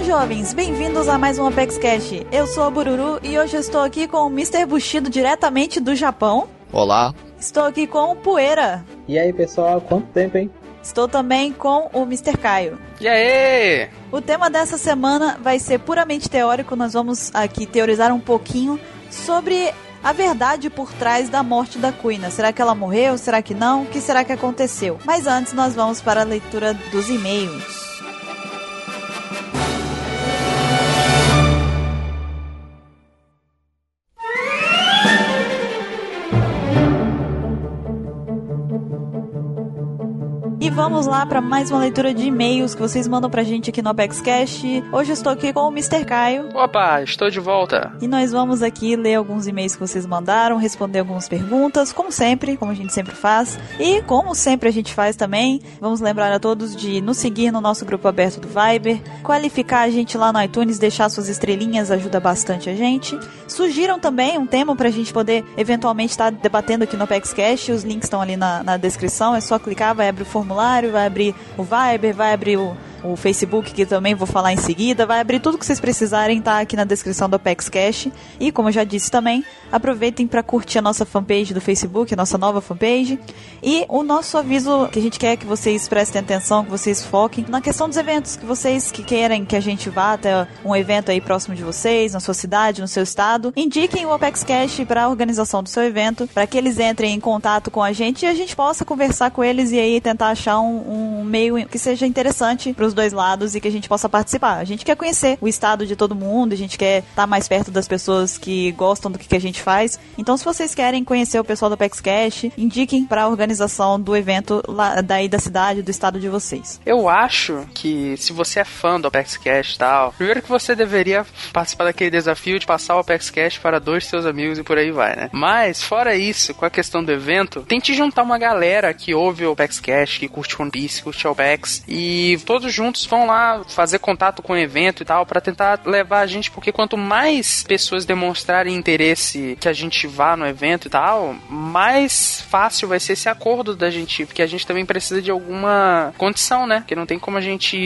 Olá, jovens! Bem-vindos a mais um Apex Cash. Eu sou a Bururu e hoje eu estou aqui com o Mr. Bushido diretamente do Japão. Olá. Estou aqui com o Poeira. E aí, pessoal, quanto tempo, hein? Estou também com o Mr. Caio. E aí? O tema dessa semana vai ser puramente teórico. Nós vamos aqui teorizar um pouquinho sobre a verdade por trás da morte da Queen. Será que ela morreu? Será que não? O que será que aconteceu? Mas antes nós vamos para a leitura dos e-mails. Vamos lá para mais uma leitura de e-mails que vocês mandam pra gente aqui no Apex Cash. Hoje eu estou aqui com o Mr. Caio. Opa, estou de volta. E nós vamos aqui ler alguns e-mails que vocês mandaram, responder algumas perguntas, como sempre, como a gente sempre faz. E como sempre a gente faz também, vamos lembrar a todos de nos seguir no nosso grupo aberto do Viber, qualificar a gente lá no iTunes, deixar suas estrelinhas ajuda bastante a gente. Sugiram também um tema pra gente poder eventualmente estar debatendo aqui no Apex Cash. Os links estão ali na, na descrição, é só clicar, vai abrir o formulário, vai abrir o Viber, vai abrir o, o Facebook, que também vou falar em seguida. Vai abrir tudo que vocês precisarem, tá aqui na descrição do Apex Cash. E, como eu já disse também, aproveitem para curtir a nossa fanpage do Facebook, a nossa nova fanpage. E o nosso aviso que a gente quer que vocês prestem atenção, que vocês foquem na questão dos eventos, que vocês que querem que a gente vá até um evento aí próximo de vocês, na sua cidade, no seu estado, indiquem o Apex Cash para a organização do seu evento, para que eles entrem em contato com a gente e a gente possa conversar com eles e aí tentar achar um, um meio que seja interessante para os dois lados e que a gente possa participar. A gente quer conhecer o estado de todo mundo, a gente quer estar mais perto das pessoas que gostam do que, que a gente faz. Então, se vocês querem conhecer o pessoal do Apex Cash, indiquem para a organização do evento lá, daí da cidade, do estado de vocês. Eu acho que se você é fã do Apex Cash e tal, primeiro que você deveria participar daquele desafio de passar o Apex Cash para dois seus amigos e por aí vai, né? Mas, fora isso, com a questão do evento, tente juntar uma galera que ouve o Apex Cash, que curte One Piece, curte o Apex, e todos juntos vão lá fazer contato com o evento e tal, para tentar levar a gente, porque quanto mais pessoas demonstrarem interesse que a gente vá no evento e tal, mais fácil vai ser esse acordo da gente, porque a gente também precisa de alguma condição, né? Que não tem como a gente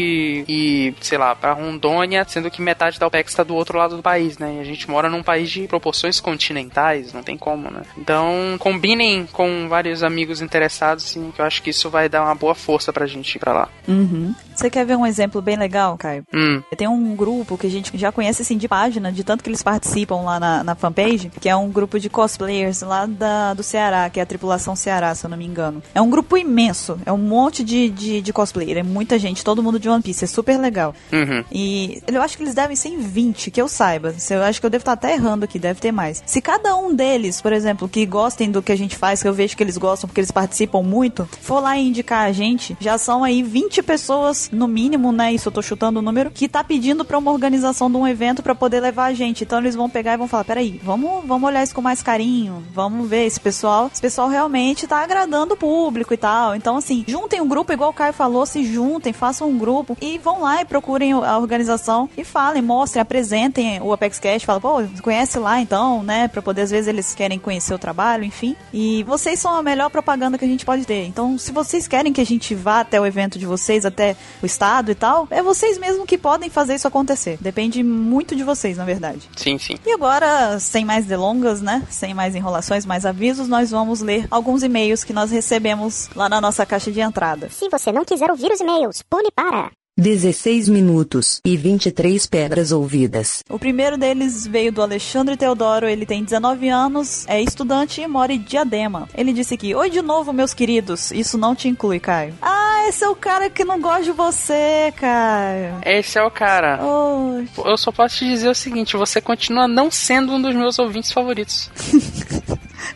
ir, sei lá, pra Rondônia, sendo que metade da OPEX está do outro lado do país, né? E a gente mora num país de proporções continentais, não tem como, né? Então, combinem com vários amigos interessados, assim, que eu acho que isso vai dar uma boa força pra gente ir pra lá. Uhum. Você quer ver um exemplo bem legal, Caio? Hum. Tem um grupo que a gente já conhece assim de página, de tanto que eles participam lá na, na fanpage, que é um grupo de cosplayers lá da, do Ceará, que é a tripulação Ceará, se eu não me engano. É um grupo imenso, é um monte de, de, de cosplayer, é muita gente, todo mundo de One Piece, é super legal. Uhum. E eu acho que eles devem ser em 20, que eu saiba. Eu acho que eu devo estar até errando aqui, deve ter mais. Se cada um deles, por exemplo, que gostem do que a gente faz, que eu vejo que eles gostam porque eles participam muito, for lá e indicar a gente, já são aí 20 pessoas no mínimo, né? Isso eu tô chutando o número, que tá pedindo pra uma organização de um evento para poder levar a gente. Então eles vão pegar e vão falar: peraí, vamos, vamos olhar isso com mais carinho, vamos ver esse pessoal. Esse pessoal realmente tá agradando o público e tal. Então, assim, juntem um grupo, igual o Caio falou, se juntem, façam um grupo e vão lá e procurem a organização e falem, mostrem, apresentem o Apex Cash, falam, pô, conhece lá então, né? Pra poder, às vezes, eles querem conhecer o trabalho, enfim. E vocês são a melhor propaganda que a gente pode ter. Então, se vocês querem que a gente vá até o evento de vocês, até o estado e tal, é vocês mesmo que podem fazer isso acontecer. Depende muito de vocês, na verdade. Sim, sim. E agora, sem mais delongas, né? Sem mais enrolações, mais avisos, nós vamos ler alguns e-mails que nós recebemos lá na nossa caixa de entrada. Se você não quiser ouvir os e-mails, pule para 16 minutos e 23 pedras ouvidas. O primeiro deles veio do Alexandre Teodoro, ele tem 19 anos, é estudante e mora em Diadema. Ele disse aqui: Oi de novo, meus queridos. Isso não te inclui, Caio. Ah, esse é o cara que não gosta de você, Caio. Esse é o cara. Oh. Eu só posso te dizer o seguinte: você continua não sendo um dos meus ouvintes favoritos.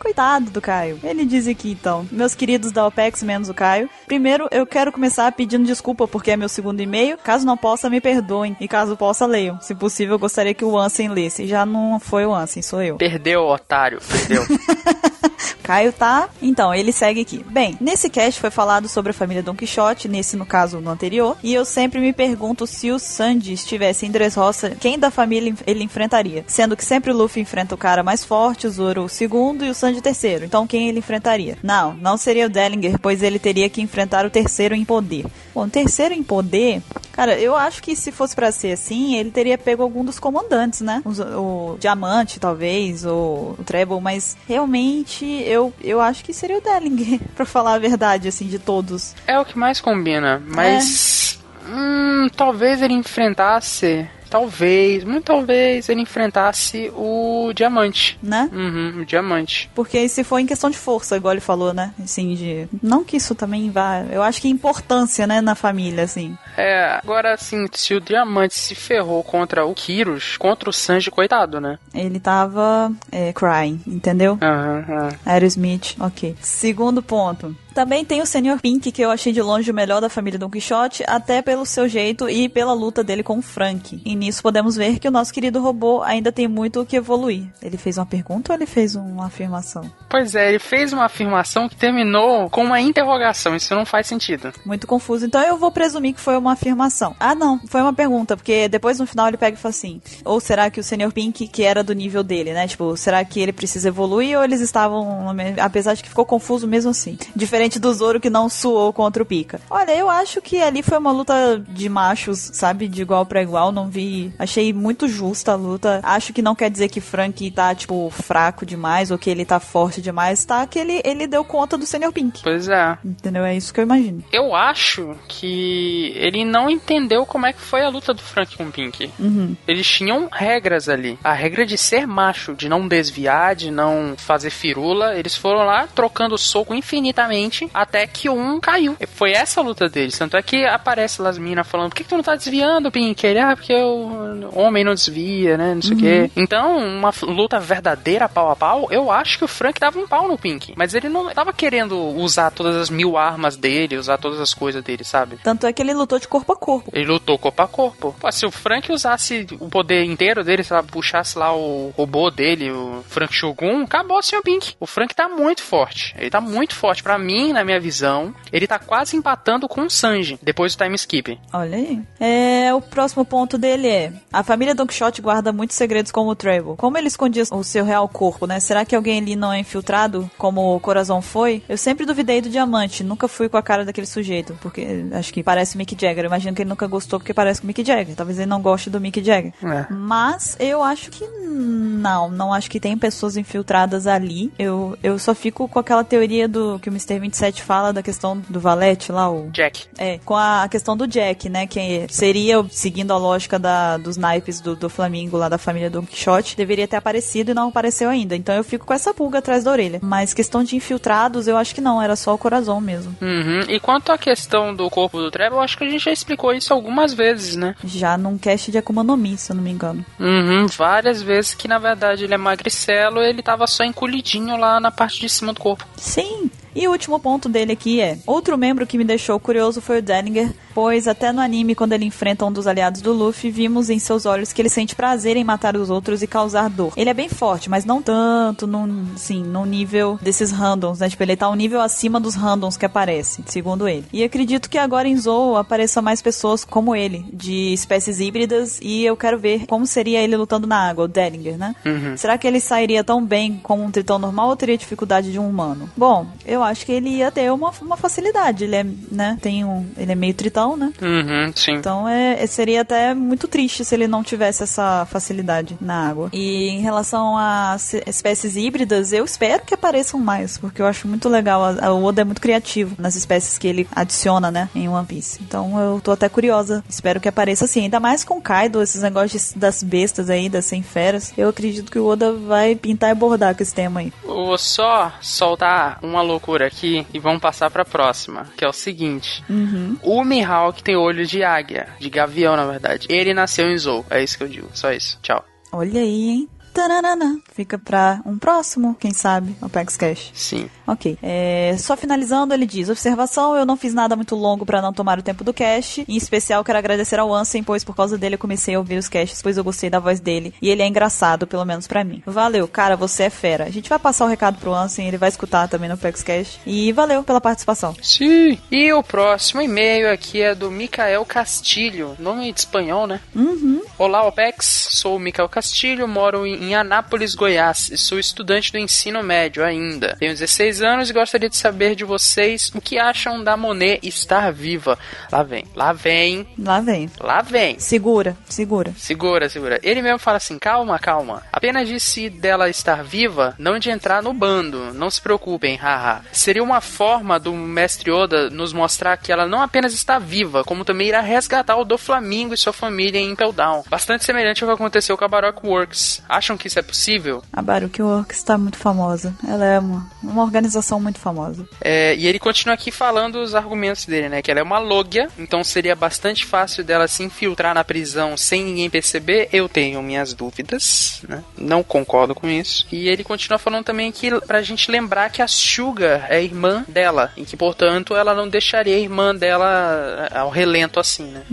Coitado do Caio. Ele diz aqui então: Meus queridos da OPEX, menos o Caio. Primeiro, eu quero começar pedindo desculpa porque é meu segundo e-mail. Caso não possa, me perdoem. E caso possa, leiam. Se possível, eu gostaria que o Ansem lesse. Já não foi o Ansem, sou eu. Perdeu, otário. Perdeu. Caio tá. Então, ele segue aqui. Bem, nesse cast foi falado sobre a família Don Quixote, nesse no caso no anterior, e eu sempre me pergunto se o Sandy estivesse em Dressrosa, quem da família ele enfrentaria? Sendo que sempre o Luffy enfrenta o cara mais forte, o Zoro o segundo e o Sandy o terceiro. Então, quem ele enfrentaria? Não, não seria o Dellinger, pois ele teria que enfrentar o terceiro em poder. Bom, o terceiro em poder, Cara, eu acho que se fosse pra ser assim, ele teria pego algum dos comandantes, né? Os- o Diamante, talvez, ou o Treble, mas realmente eu, eu acho que seria o Dellinger, pra falar a verdade, assim, de todos. É o que mais combina, mas. Hum, talvez ele enfrentasse. Talvez, muito talvez ele enfrentasse o diamante. Né? Uhum, o diamante. Porque se for em questão de força, igual ele falou, né? Assim, de. Não que isso também vá. Eu acho que importância, né, na família, assim. É, agora assim, se o diamante se ferrou contra o Kyrus, contra o Sanji, coitado, né? Ele tava é, crying, entendeu? Aham, aham. Aerosmith, ok. Segundo ponto. Também tem o Sr. Pink, que eu achei de longe o melhor da família Don Quixote, até pelo seu jeito e pela luta dele com o Frank. E nisso podemos ver que o nosso querido robô ainda tem muito o que evoluir. Ele fez uma pergunta ou ele fez uma afirmação? Pois é, ele fez uma afirmação que terminou com uma interrogação. Isso não faz sentido. Muito confuso. Então eu vou presumir que foi uma afirmação. Ah, não, foi uma pergunta, porque depois no final ele pega e fala assim: ou será que o Sr. Pink, que era do nível dele, né? Tipo, será que ele precisa evoluir ou eles estavam. Apesar de que ficou confuso mesmo assim. Diferente do Zoro que não suou contra o Pika. Olha, eu acho que ali foi uma luta de machos, sabe? De igual pra igual. Não vi. Achei muito justa a luta. Acho que não quer dizer que Frank tá, tipo, fraco demais ou que ele tá forte demais. Tá que ele, ele deu conta do Sr. Pink. Pois é. Entendeu? É isso que eu imagino. Eu acho que ele não entendeu como é que foi a luta do Frank com o Pink. Uhum. Eles tinham regras ali. A regra de ser macho, de não desviar, de não fazer firula. Eles foram lá trocando soco infinitamente até que um caiu. E Foi essa a luta deles. Tanto é que aparece lá as minas falando: por que, que tu não tá desviando, Pink? Ele, ah, porque o homem não desvia, né? Não sei o quê. Então, uma luta verdadeira pau a pau, eu acho que o Frank dava um pau no Pink. Mas ele não tava querendo usar todas as mil armas dele, usar todas as coisas dele, sabe? Tanto é que ele lutou de corpo a corpo. Ele lutou corpo a corpo. Pô, se o Frank usasse o poder inteiro dele, sei lá, puxasse lá o robô dele, o Frank Shogun, acabou o Sr. Pink. O Frank tá muito forte. Ele tá muito forte. Pra mim, na minha visão, ele tá quase empatando com o Sanji, depois do time skip. Olha aí. É, o próximo ponto dele é: a família Don Quixote guarda muitos segredos como o Treble. Como ele escondia o seu real corpo, né? Será que alguém ali não é infiltrado, como o Corazon foi? Eu sempre duvidei do diamante, nunca fui com a cara daquele sujeito, porque acho que parece o Mick Jagger. Eu imagino que ele nunca gostou porque parece com o Mick Jagger. Talvez ele não goste do Mick Jagger. É. Mas eu acho que não, não acho que tem pessoas infiltradas ali. Eu, eu só fico com aquela teoria do que o Mr. 27 fala da questão do Valete lá, o Jack. é, com a questão do Jack, né? Que seria, seguindo a lógica da, dos naipes do, do Flamingo lá da família Don Quixote, deveria ter aparecido e não apareceu ainda. Então eu fico com essa pulga atrás da orelha. Mas questão de infiltrados, eu acho que não, era só o coração mesmo. Uhum. E quanto à questão do corpo do Trevor, eu acho que a gente já explicou isso algumas vezes, né? Já num cast de Akuma no Mi, se eu não me engano. Uhum, várias vezes que na verdade ele é magricelo ele tava só encolhidinho lá na parte de cima do corpo. Sim. E o último ponto dele aqui é: outro membro que me deixou curioso foi o Dellinger, pois até no anime, quando ele enfrenta um dos aliados do Luffy, vimos em seus olhos que ele sente prazer em matar os outros e causar dor. Ele é bem forte, mas não tanto num, assim, no nível desses randoms, né? Tipo, ele tá um nível acima dos randoms que aparecem, segundo ele. E acredito que agora em Zou apareçam mais pessoas como ele, de espécies híbridas, e eu quero ver como seria ele lutando na água, o Dellinger, né? Será que ele sairia tão bem como um tritão normal ou teria dificuldade de um humano? Bom, eu acho que ele ia ter uma, uma facilidade. Ele é, né? Tem um. Ele é meio tritão, né? Uhum, sim. Então é, seria até muito triste se ele não tivesse essa facilidade na água. E em relação às espécies híbridas, eu espero que apareçam mais, porque eu acho muito legal. A, a- o Oda é muito criativo nas espécies que ele adiciona, né, em One Piece. Então eu tô até curiosa. Espero que apareça assim. Ainda mais com Kaido, esses negócios de- das bestas aí, das sem feras. Eu acredito que o Oda vai pintar e bordar com esse tema aí. Vou só soltar uma loucura aqui e vamos passar pra próxima, que é o seguinte. Uhum. O Mihawk tem olho de águia, de gavião, na verdade. Ele nasceu em Zou, é isso que eu digo, só isso. Tchau. Olha aí, hein? Tananana. Fica pra um próximo, quem sabe, Apex Cash. Sim. Ok. É, só finalizando, ele diz: Observação, eu não fiz nada muito longo pra não tomar o tempo do cast. Em especial, quero agradecer ao Ansem, pois por causa dele eu comecei a ouvir os casts, pois eu gostei da voz dele. E ele é engraçado, pelo menos pra mim. Valeu, cara, você é fera. A gente vai passar o recado pro Ansem, ele vai escutar também no Apex Cash. E valeu pela participação. Sim. E o próximo e-mail aqui é do Micael Castilho, nome de espanhol, né? Uhum. Olá, OPEX. Sou o Micael Castilho, moro em em Anápolis, Goiás. Goiás e sou estudante do ensino médio ainda. Tenho 16 anos e gostaria de saber de vocês o que acham da Monet estar viva. Lá vem, lá vem, Lá vem. lá vem. Segura, segura. Segura, segura. Ele mesmo fala assim: calma, calma. Apenas disse dela estar viva, não de entrar no bando. Não se preocupem, haha. Seria uma forma do mestre Oda nos mostrar que ela não apenas está viva, como também irá resgatar o do Flamingo e sua família em Impel Down. Bastante semelhante ao que aconteceu com a Baroque Works. Acham que isso é possível? A Baruch Works está muito famosa. Ela é uma, uma organização muito famosa. É, e ele continua aqui falando os argumentos dele, né? Que ela é uma logia, então seria bastante fácil dela se infiltrar na prisão sem ninguém perceber. Eu tenho minhas dúvidas, né? Não concordo com isso. E ele continua falando também que pra gente lembrar que a Suga é irmã dela, e que, portanto, ela não deixaria a irmã dela ao relento assim, né?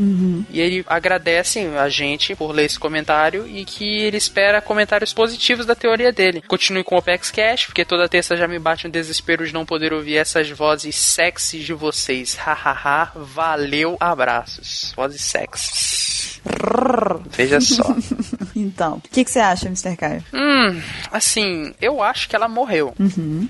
E ele agradece a gente por ler esse comentário e que ele espera comentários positivos da teoria dele. Continue com o Opex Cash, porque toda terça já me bate um desespero de não poder ouvir essas vozes sexys de vocês. Hahaha, valeu, abraços. Vozes sexys. Veja só. Então, o que, que você acha, Mr. Caio? Hum, assim, eu acho que ela morreu.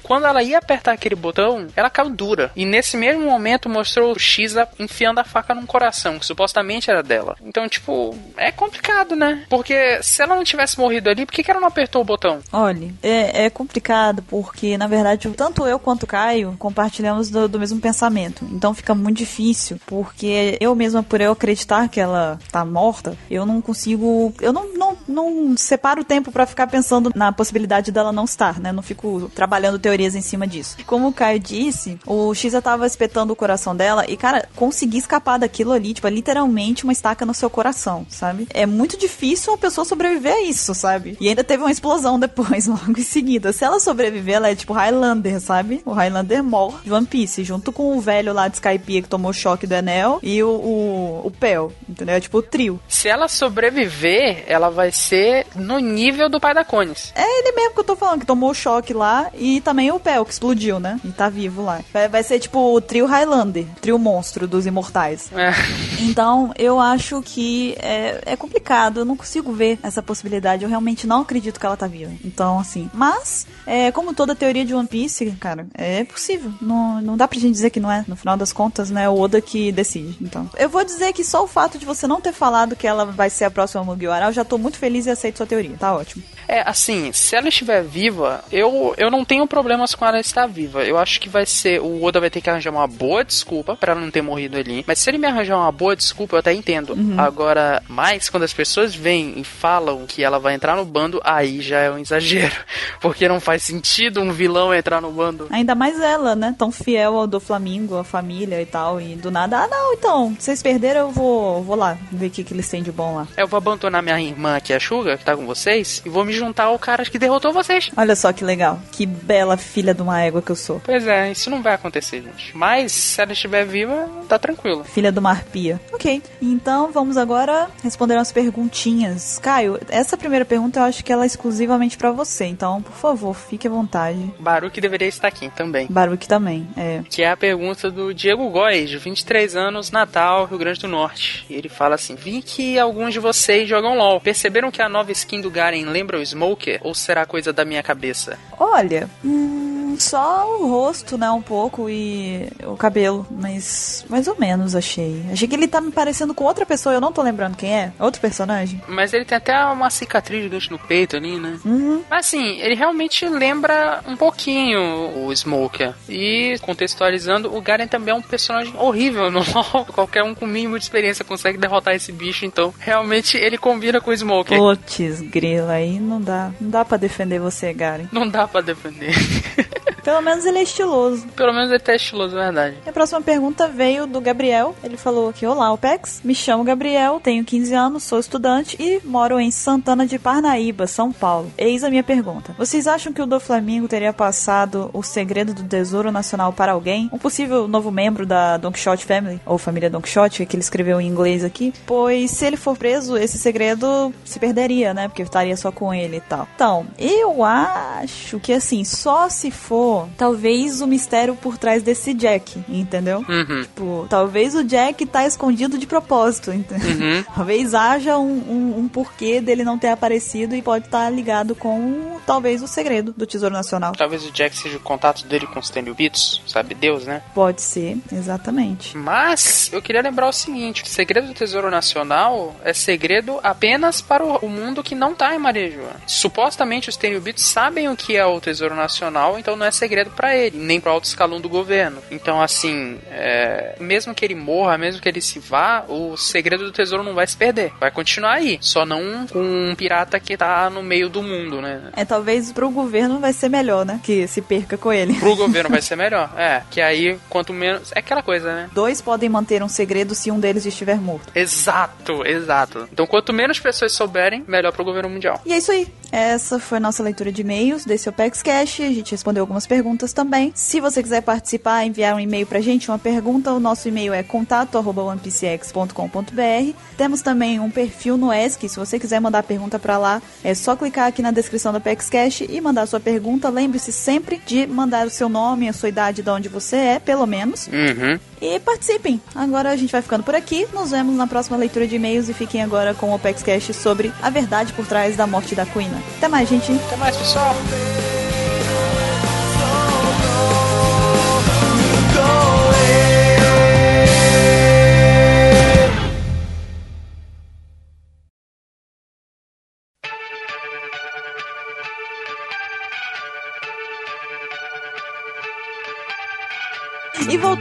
Quando ela ia apertar aquele botão, ela caiu dura. E nesse mesmo momento mostrou o Xa enfiando a faca num coração, que supostamente era dela. Então, tipo, é complicado, né? Porque se ela não tivesse morrido ali, por que, que ela não apertou o botão? Olha, é, é complicado porque, na verdade, tanto eu quanto o Caio compartilhamos do, do mesmo pensamento. Então fica muito difícil, porque eu mesma, por eu acreditar que ela tá morta, eu não consigo. Eu não, não, não separo o tempo pra ficar pensando na possibilidade dela não estar, né? Não fico trabalhando teorias em cima disso. Como o Caio disse, o Xa tava espetando o coração dela e, cara, conseguir escapar daquilo ali, tipo, é literalmente uma estaca no seu coração, sabe? É muito difícil uma pessoa sobreviver a isso, sabe? E ainda teve uma explosão depois, logo em seguida. Se ela sobreviver, ela é tipo Highlander, sabe? O Highlander morre de One Piece, junto com o velho lá de Skypiea que tomou choque do Enel e o, o, o Pel, entendeu? É tipo o trio. Se ela sobreviver, ela vai ser no nível do pai da Cones. É ele mesmo que eu tô falando, que tomou o choque lá e também o Pel, que explodiu, né? E tá vivo lá. Vai, vai ser tipo o trio Highlander, trio monstro dos imortais. É. Então, eu acho que é, é complicado. Eu não consigo ver essa possibilidade. Eu realmente não acredito que ela tá viva. Então, assim. Mas, é, como toda teoria de One Piece, cara, é possível. Não, não dá pra gente dizer que não é. No final das contas, né? O Oda que decide. Então, eu vou dizer que só o fato de você não ter falado que ela vai ser a próxima Mugiwara, eu já tô muito feliz e aceito sua teoria. Tá ótimo. É, assim, se ela estiver viva, eu, eu não tenho problemas com ela estar viva. Eu acho que vai ser. O Oda vai ter que arranjar uma boa desculpa pra ela não ter morrido ali. Mas se ele me arranjar uma boa desculpa, eu até entendo. Agora, mais quando as pessoas vêm e falam que ela vai entrar no bando, aí já é um exagero. Porque não faz sentido um vilão entrar no bando. Ainda mais ela, né? Tão fiel ao do Flamingo, a família e tal. E do nada, ah, não, então, vocês perderam, eu vou, vou lá ver o que, que eles têm de bom lá. Eu vou abandonar minha irmã aqui, a Suga, que tá com vocês, e vou me juntar ao cara que derrotou vocês. Olha só que legal. Que bela filha de uma égua que eu sou. Pois é, isso não vai acontecer, gente. Mas se ela estiver viva, tá tranquilo. Filha do Marpia. Ok. Então vamos agora responder umas perguntinhas. Caio, essa primeira pergunta eu acho que ela é exclusivamente pra você. Então, por favor, fique à vontade. Baruque deveria estar aqui também. Baruque também. É. Que é a pergunta do Diego Góes, de 23 anos, Natal, Rio Grande do Norte. E ele fala assim: Vi que alguns de vocês jogam LOL. Perceberam que a nova skin do Garen lembra o Smoker? Ou será coisa da minha cabeça? Olha, hum, só o rosto, né, um pouco e o cabelo, mas mais ou menos achei. Achei que ele tá me parecendo com outra pessoa, eu não tô lembrando quem é. Outro personagem. Mas ele tem até uma cicatriz gigante no peito ali, né? Uhum. Mas assim, ele realmente lembra um pouquinho o Smoker. E contextualizando, o Garen também é um personagem horrível no LoL. Qualquer um com mínimo de experiência consegue derrotar esse bicho, então realmente ele combina com o Smoker. Putz, grila, aí não dá. Não dá pra defender você, Garen. Não dá pra defender. Pelo menos ele é estiloso. Pelo menos ele tá estiloso, é verdade. E a próxima pergunta veio do Gabriel. Ele falou aqui: Olá, OPEX. Me chamo Gabriel, tenho 15 anos, sou estudante e moro em Santana de Parnaíba, São Paulo. Eis a minha pergunta: Vocês acham que o do Flamengo teria passado o segredo do Tesouro Nacional para alguém? Um possível novo membro da Don Quixote Family, ou família Don Quixote, que ele escreveu em inglês aqui? Pois se ele for preso, esse segredo se perderia, né? Porque estaria só com ele e tal. Então, eu acho que assim, só se for talvez o mistério por trás desse Jack, entendeu? Uhum. Tipo, talvez o Jack tá escondido de propósito, entendeu? Uhum. Talvez haja um, um, um porquê dele não ter aparecido e pode estar ligado com, talvez, o segredo do Tesouro Nacional. Talvez o Jack seja o contato dele com os Tenryubits, sabe Deus, né? Pode ser, exatamente. Mas eu queria lembrar o seguinte: o segredo do Tesouro Nacional é segredo apenas para o, mundo que não tá em Marejua. Supostamente os Tenryubits sabem o que é o Tesouro Nacional, então não é segredo para ele, nem para o alto escalão do governo. Então, assim, é, mesmo que ele morra, mesmo que ele se vá, o segredo do tesouro não vai se perder. Vai continuar aí. Só não com um pirata que tá no meio do mundo, né? É, talvez pro governo vai ser melhor, né? Que se perca com ele. Pro governo vai ser melhor. É, que aí, quanto menos. É aquela coisa, né? Dois podem manter um segredo se um deles estiver morto. Exato, exato. Então, quanto menos pessoas souberem, melhor pro governo mundial. E é isso aí. Essa foi a nossa leitura de e-mails desse OPEX Cash. A gente respondeu algumas perguntas também. Se você quiser participar, enviar um e-mail pra gente, uma pergunta, o nosso e-mail é contato@onepcx.com.br. Temos também um perfil no ESC. Se você quiser mandar pergunta pra lá, é só clicar aqui na descrição do OPEX Cash e mandar sua pergunta. Lembre-se sempre de mandar o seu nome, a sua idade, de onde você é, pelo menos. Uhum. E participem! Agora a gente vai ficando por aqui. Nos vemos na próxima leitura de e-mails e fiquem agora com o OPEX Cash sobre a verdade por trás da morte da Queen. Até mais, gente! Até mais, pessoal.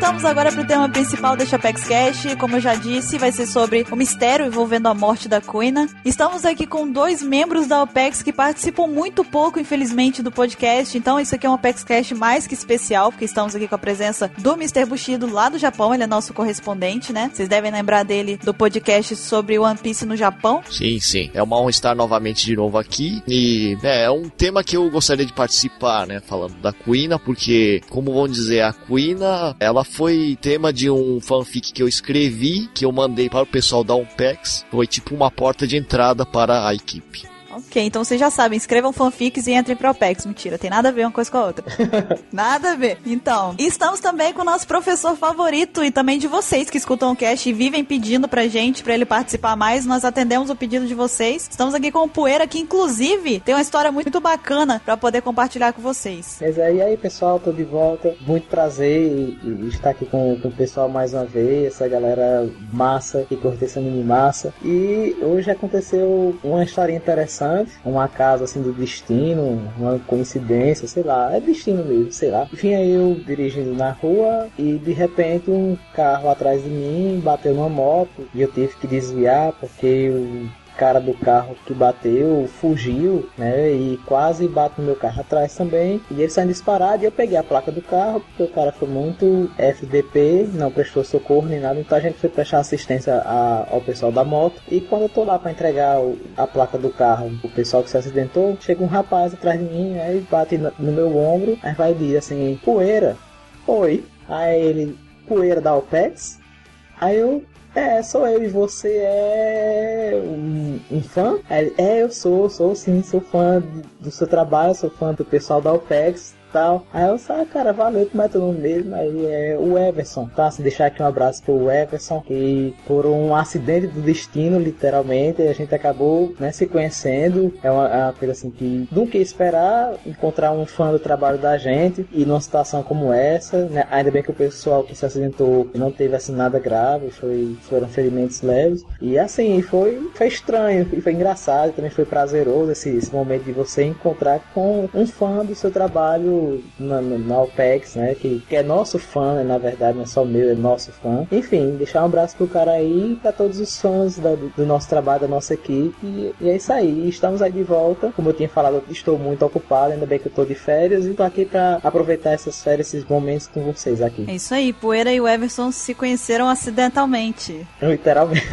Voltamos agora pro tema principal deste Apex Cash. Como eu já disse, vai ser sobre o mistério envolvendo a morte da Quina. Estamos aqui com dois membros da OPEX que participam muito pouco, infelizmente, do podcast. Então, isso aqui é um Apex Cash mais que especial, porque estamos aqui com a presença do Mr. Bushido lá do Japão. Ele é nosso correspondente, né? Vocês devem lembrar dele do podcast sobre One Piece no Japão. Sim, sim. É uma honra estar novamente de novo aqui. E né, é um tema que eu gostaria de participar, né? Falando da Quina, porque, como vão dizer, a Quina ela foi tema de um fanfic que eu escrevi, que eu mandei para o pessoal da Unpex. Foi tipo uma porta de entrada para a equipe. Ok, então vocês já sabem, escrevam fanfics e entrem pro OPEX. Mentira, tem nada a ver uma coisa com a outra. nada a ver. Então, estamos também com o nosso professor favorito e também de vocês que escutam o cast e vivem pedindo pra gente, pra ele participar mais. Nós atendemos o pedido de vocês. Estamos aqui com o Poeira, que inclusive tem uma história muito bacana pra poder compartilhar com vocês. Mas aí, aí, pessoal, tô de volta. Muito prazer estar aqui com, com o pessoal mais uma vez, essa galera massa que curte esse anime massa. E hoje aconteceu uma história interessante, um acaso assim do destino, uma coincidência, sei lá, é destino mesmo, sei lá. Aí eu dirigindo na rua e de repente um carro atrás de mim bateu numa moto e eu tive que desviar porque o cara do carro que bateu fugiu, né? E quase bate no meu carro atrás também. E ele saiu disparado e eu peguei a placa do carro, porque o cara foi muito FDP, não prestou socorro nem nada. Então a gente foi prestar assistência a, ao pessoal da moto. E quando eu tô lá para entregar o, a placa do carro, o pessoal que se acidentou, chega um rapaz atrás de mim, aí bate no, no meu ombro, aí vai dizer assim: poeira, oi. Aí ele, poeira da OPEX. Aí eu, é, sou eu e você é um, um fã? Aí, é, eu sou, sou sim, sou fã do seu trabalho, sou fã do pessoal da OPEX tal. Aí eu ah, cara, valeu, como é teu nome mesmo? Aí é o Everson, tá? Se deixar aqui um abraço pro Everson, que por um acidente do destino, literalmente, a gente acabou né, se conhecendo. É uma, é uma coisa assim que nunca ia esperar encontrar um fã do trabalho da gente e numa situação como essa, né? Ainda bem que o pessoal que se acidentou não teve assim nada grave, foi, foram ferimentos leves. E assim, foi, foi estranho, foi engraçado, também foi prazeroso esse, esse momento de você encontrar com um fã do seu trabalho na, na OPEX, né? Que, que é nosso fã, né, na verdade, não é só meu, é nosso fã. Enfim, deixar um abraço pro cara aí e pra todos os fãs da, do nosso trabalho, da nossa equipe. E, e, é isso aí, estamos aí de volta. Como eu tinha falado, eu estou muito ocupado, ainda bem que eu tô de férias e tô aqui pra aproveitar essas férias, esses momentos com vocês aqui. É isso aí, Poeira e o Everson se conheceram acidentalmente. Literalmente.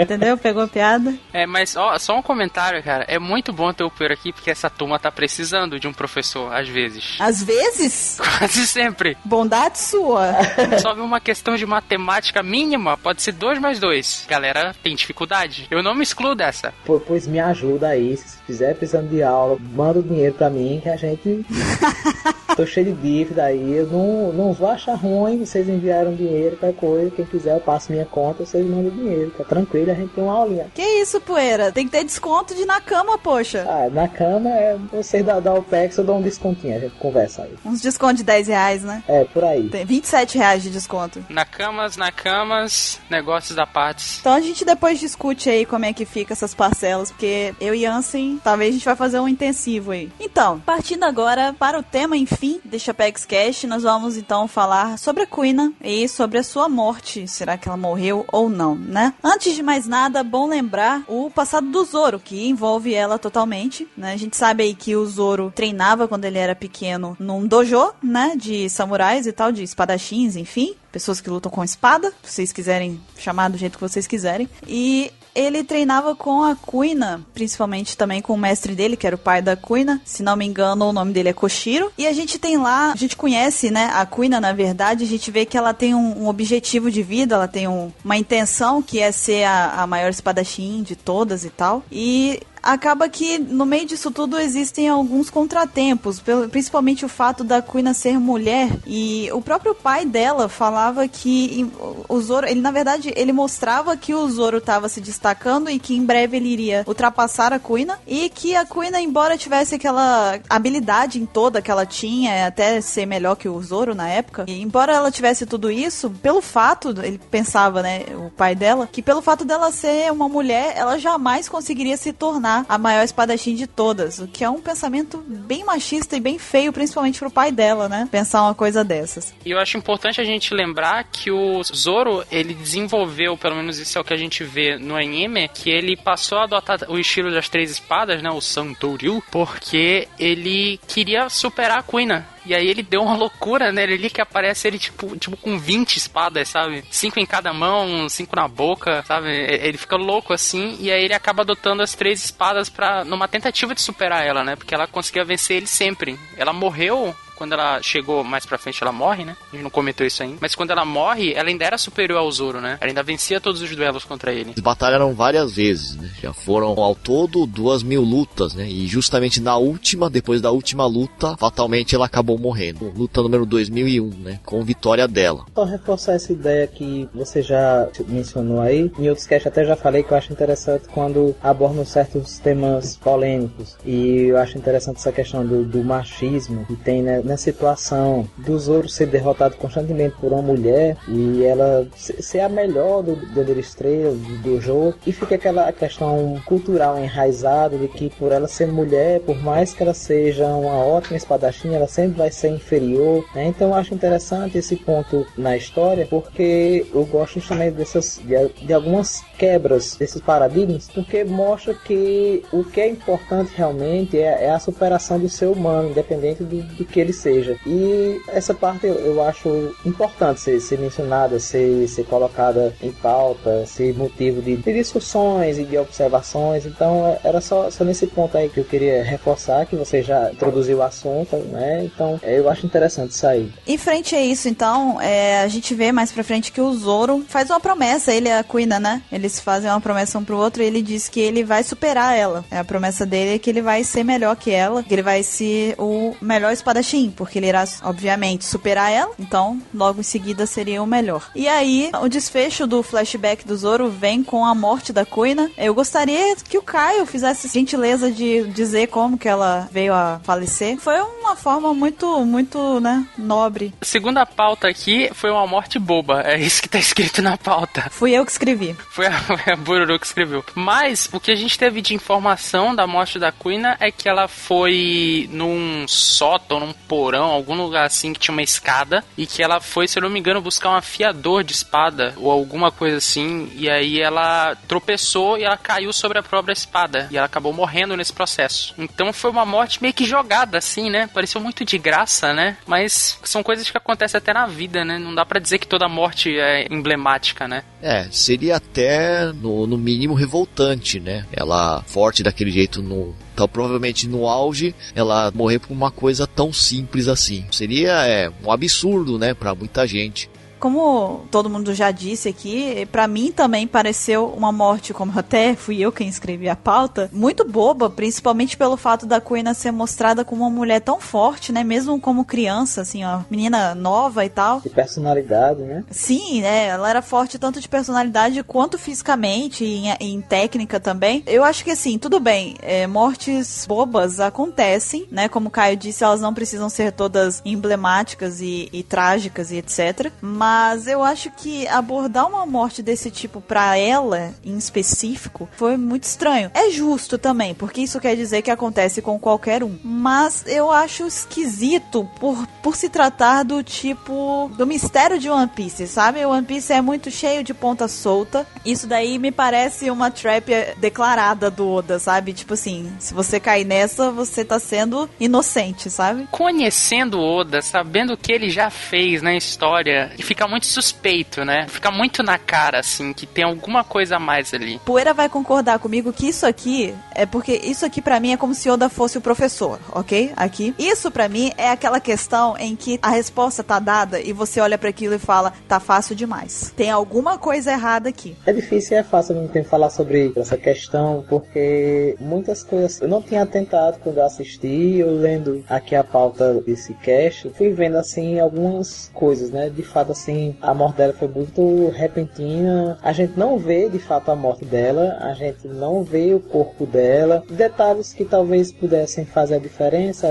Entendeu? Pegou a piada? É, mas ó, só um comentário, cara. É muito bom ter o Poeira aqui, porque essa turma tá precisando de um professor, às vezes vezes. Às vezes? Quase sempre. Bondade sua. Só uma questão de matemática mínima, pode ser 2 mais 2. Galera, tem dificuldade. Eu não me excluo dessa. Pô, pois me ajuda aí. Se fizer precisando de aula, manda o dinheiro pra mim que a gente tô cheio de dívida aí, eu não, não vou achar ruim, vocês enviaram dinheiro, qualquer coisa, quem quiser eu passo minha conta, vocês mandam dinheiro, tá tranquilo, a gente tem uma aulinha. Que isso, poeira? Tem que ter desconto de na cama, poxa. Ah, na cama, é, vocês da, da OPEX eu dou um descontinho, a gente conversa aí. Uns descontos de 10 reais, né? É, por aí. Tem 27 reais de desconto. Na camas, na camas, negócios da partes. Então a gente depois discute aí como é que fica essas parcelas, porque eu e Ansem, talvez a gente vai fazer um intensivo aí. Então, partindo agora para o tema, enfim, deixa Apex Cash, nós vamos então falar sobre a Quina e sobre a sua morte. Será que ela morreu ou não, né? Antes de mais nada, bom lembrar o passado do Zoro, que envolve ela totalmente, né? A gente sabe aí que o Zoro treinava quando ele era pequeno num dojo, né, de samurais e tal, de espadachins, enfim pessoas que lutam com espada, se vocês quiserem chamar do jeito que vocês quiserem. E ele treinava com a Kuina, principalmente também com o mestre dele, que era o pai da Kuina. Se não me engano, o nome dele é Koshiro. E a gente tem lá, a gente conhece, né, a Kuina, na verdade, a gente vê que ela tem um, um objetivo de vida, ela tem um, uma intenção que é ser a, a maior espadachim de todas e tal. E acaba que no meio disso tudo existem alguns contratempos, principalmente o fato da Kuina ser mulher e o próprio pai dela falava que o Zoro, ele na verdade, ele mostrava que o Zoro estava se destacando e que em breve ele iria ultrapassar a Kuina e que a Kuina, embora tivesse aquela habilidade em toda que ela tinha, até ser melhor que o Zoro na época, e embora ela tivesse tudo isso, pelo fato, ele pensava, né, o pai dela, que pelo fato dela ser uma mulher, ela jamais conseguiria se tornar tornar a maior espadachim de todas, o que é um pensamento bem machista e bem feio, principalmente pro pai dela, né? Pensar uma coisa dessas. E eu acho importante a gente lembrar que o Zoro, ele desenvolveu, pelo menos isso é o que a gente vê no anime, que ele passou a adotar o estilo das três espadas, né, o Santoryu, porque ele queria superar a Kuina. E aí ele deu uma loucura, né? Ele que aparece ele tipo, tipo com 20 espadas, sabe? Cinco em cada mão, cinco na boca, sabe? Ele fica louco assim e aí ele acaba adotando as três espadas para numa tentativa de superar ela, né? Porque ela conseguia vencer ele sempre. Ela morreu quando ela chegou mais pra frente, ela morre, né? A gente não comentou isso ainda. Mas quando ela morre, ela ainda era superior ao Zoro, né? Ela ainda vencia todos os duelos contra ele. Eles batalharam várias vezes, né? Já foram ao todo duas mil lutas, né? E justamente na última, depois da última luta, fatalmente ela acabou morrendo. Luta número 2001, né? Com vitória dela. Só reforçar essa ideia que você já mencionou aí. Em outros casts até já falei que eu acho interessante quando abordam certos temas polêmicos. E eu acho interessante essa questão do, do machismo que tem, né? Na situação do Zoro ser derrotado constantemente por uma mulher e ela ser a melhor do Poder Estrela, do jogo, e fica aquela questão cultural enraizada de que por ela ser mulher, por mais que ela seja uma ótima espadachim, ela sempre vai ser inferior. Né? Então eu acho interessante esse ponto na história, porque eu gosto justamente dessas, de, de algumas quebras desses paradigmas, porque mostra que o que é importante realmente é, é a superação do ser humano, independente do, do que ele seja. E essa parte eu, eu acho importante ser, ser mencionada, ser, ser colocada em pauta, ser motivo de, de discussões e de observações. Então é, era só, só nesse ponto aí que eu queria reforçar, que você já introduziu o assunto, né? Então é, eu acho interessante aí. Em frente a isso, então, é, a gente vê mais pra frente que o Zoro faz uma promessa, ele e a Kuina, né? Eles fazem uma promessa um pro outro e ele diz que ele vai superar ela. É a promessa dele é que ele vai ser melhor que ela, que ele vai ser o melhor espadachim porque ele irá, obviamente, superar ela, então logo em seguida seria o melhor. E aí, o desfecho do flashback do Zoro vem com a morte da Kuina. Eu gostaria que o Caio fizesse a gentileza de dizer como que ela veio a falecer. Foi uma forma muito, muito, né, nobre. Segundo a pauta aqui, foi uma morte boba. É isso que tá escrito na pauta. Fui eu que escrevi. Foi a, foi a Bururu que escreveu. Mas, o que a gente teve de informação da morte da Kuina é que ela foi num sótão, num porão, algum lugar assim que tinha uma escada e que ela foi, se eu não me engano, buscar um afiador de espada ou alguma coisa assim. E aí ela tropeçou e ela caiu sobre a própria espada e ela acabou morrendo nesse processo. Então foi uma morte meio que jogada assim, né? Pareceu muito de graça, né? Mas são coisas que acontecem até na vida, né? Não dá para dizer que toda morte é emblemática, né? É, seria até no, no mínimo revoltante, né? Ela forte daquele jeito no então, provavelmente no auge, ela morrer por uma coisa tão simples assim. Seria é, um absurdo, né, para muita gente. Como todo mundo já disse aqui, para mim também pareceu uma morte, como até fui eu quem escrevi a pauta, muito boba, principalmente pelo fato da Quina ser mostrada como uma mulher tão forte, né? Mesmo como criança, assim, ó, menina nova e tal. De personalidade, né? Sim, né? Ela era forte tanto de personalidade quanto fisicamente e em, em técnica também. Eu acho que assim, tudo bem, é, mortes bobas acontecem, né? Como o Caio disse, elas não precisam ser todas emblemáticas e, e trágicas e etc. Mas eu acho que abordar uma morte desse tipo pra ela, em específico, foi muito estranho. É justo também, porque isso quer dizer que acontece com qualquer um. Mas eu acho esquisito por, por se tratar do tipo do mistério de One Piece, sabe? One Piece é muito cheio de ponta solta. Isso daí me parece uma trap declarada do Oda, sabe? Tipo assim, se você cair nessa, você tá sendo inocente, sabe? Conhecendo Oda, sabendo o que ele já fez na história, fica muito suspeito, né? Fica muito na cara, assim, que tem alguma coisa a mais ali. Poeira vai concordar comigo que isso aqui é porque isso aqui para mim é como se Oda fosse o professor, ok? Aqui. Isso para mim é aquela questão em que a resposta tá dada e você olha para aquilo e fala, tá fácil demais. Tem alguma coisa errada aqui. É difícil e é fácil não ter falar sobre essa questão, porque muitas coisas eu não tinha tentado quando eu assisti, eu lendo aqui a pauta desse cast, fui vendo assim algumas coisas, né? De fato, assim, a morte dela foi muito repentina. A gente não vê de fato a morte dela, a gente não vê o corpo dela. Detalhes que talvez pudessem fazer a diferença,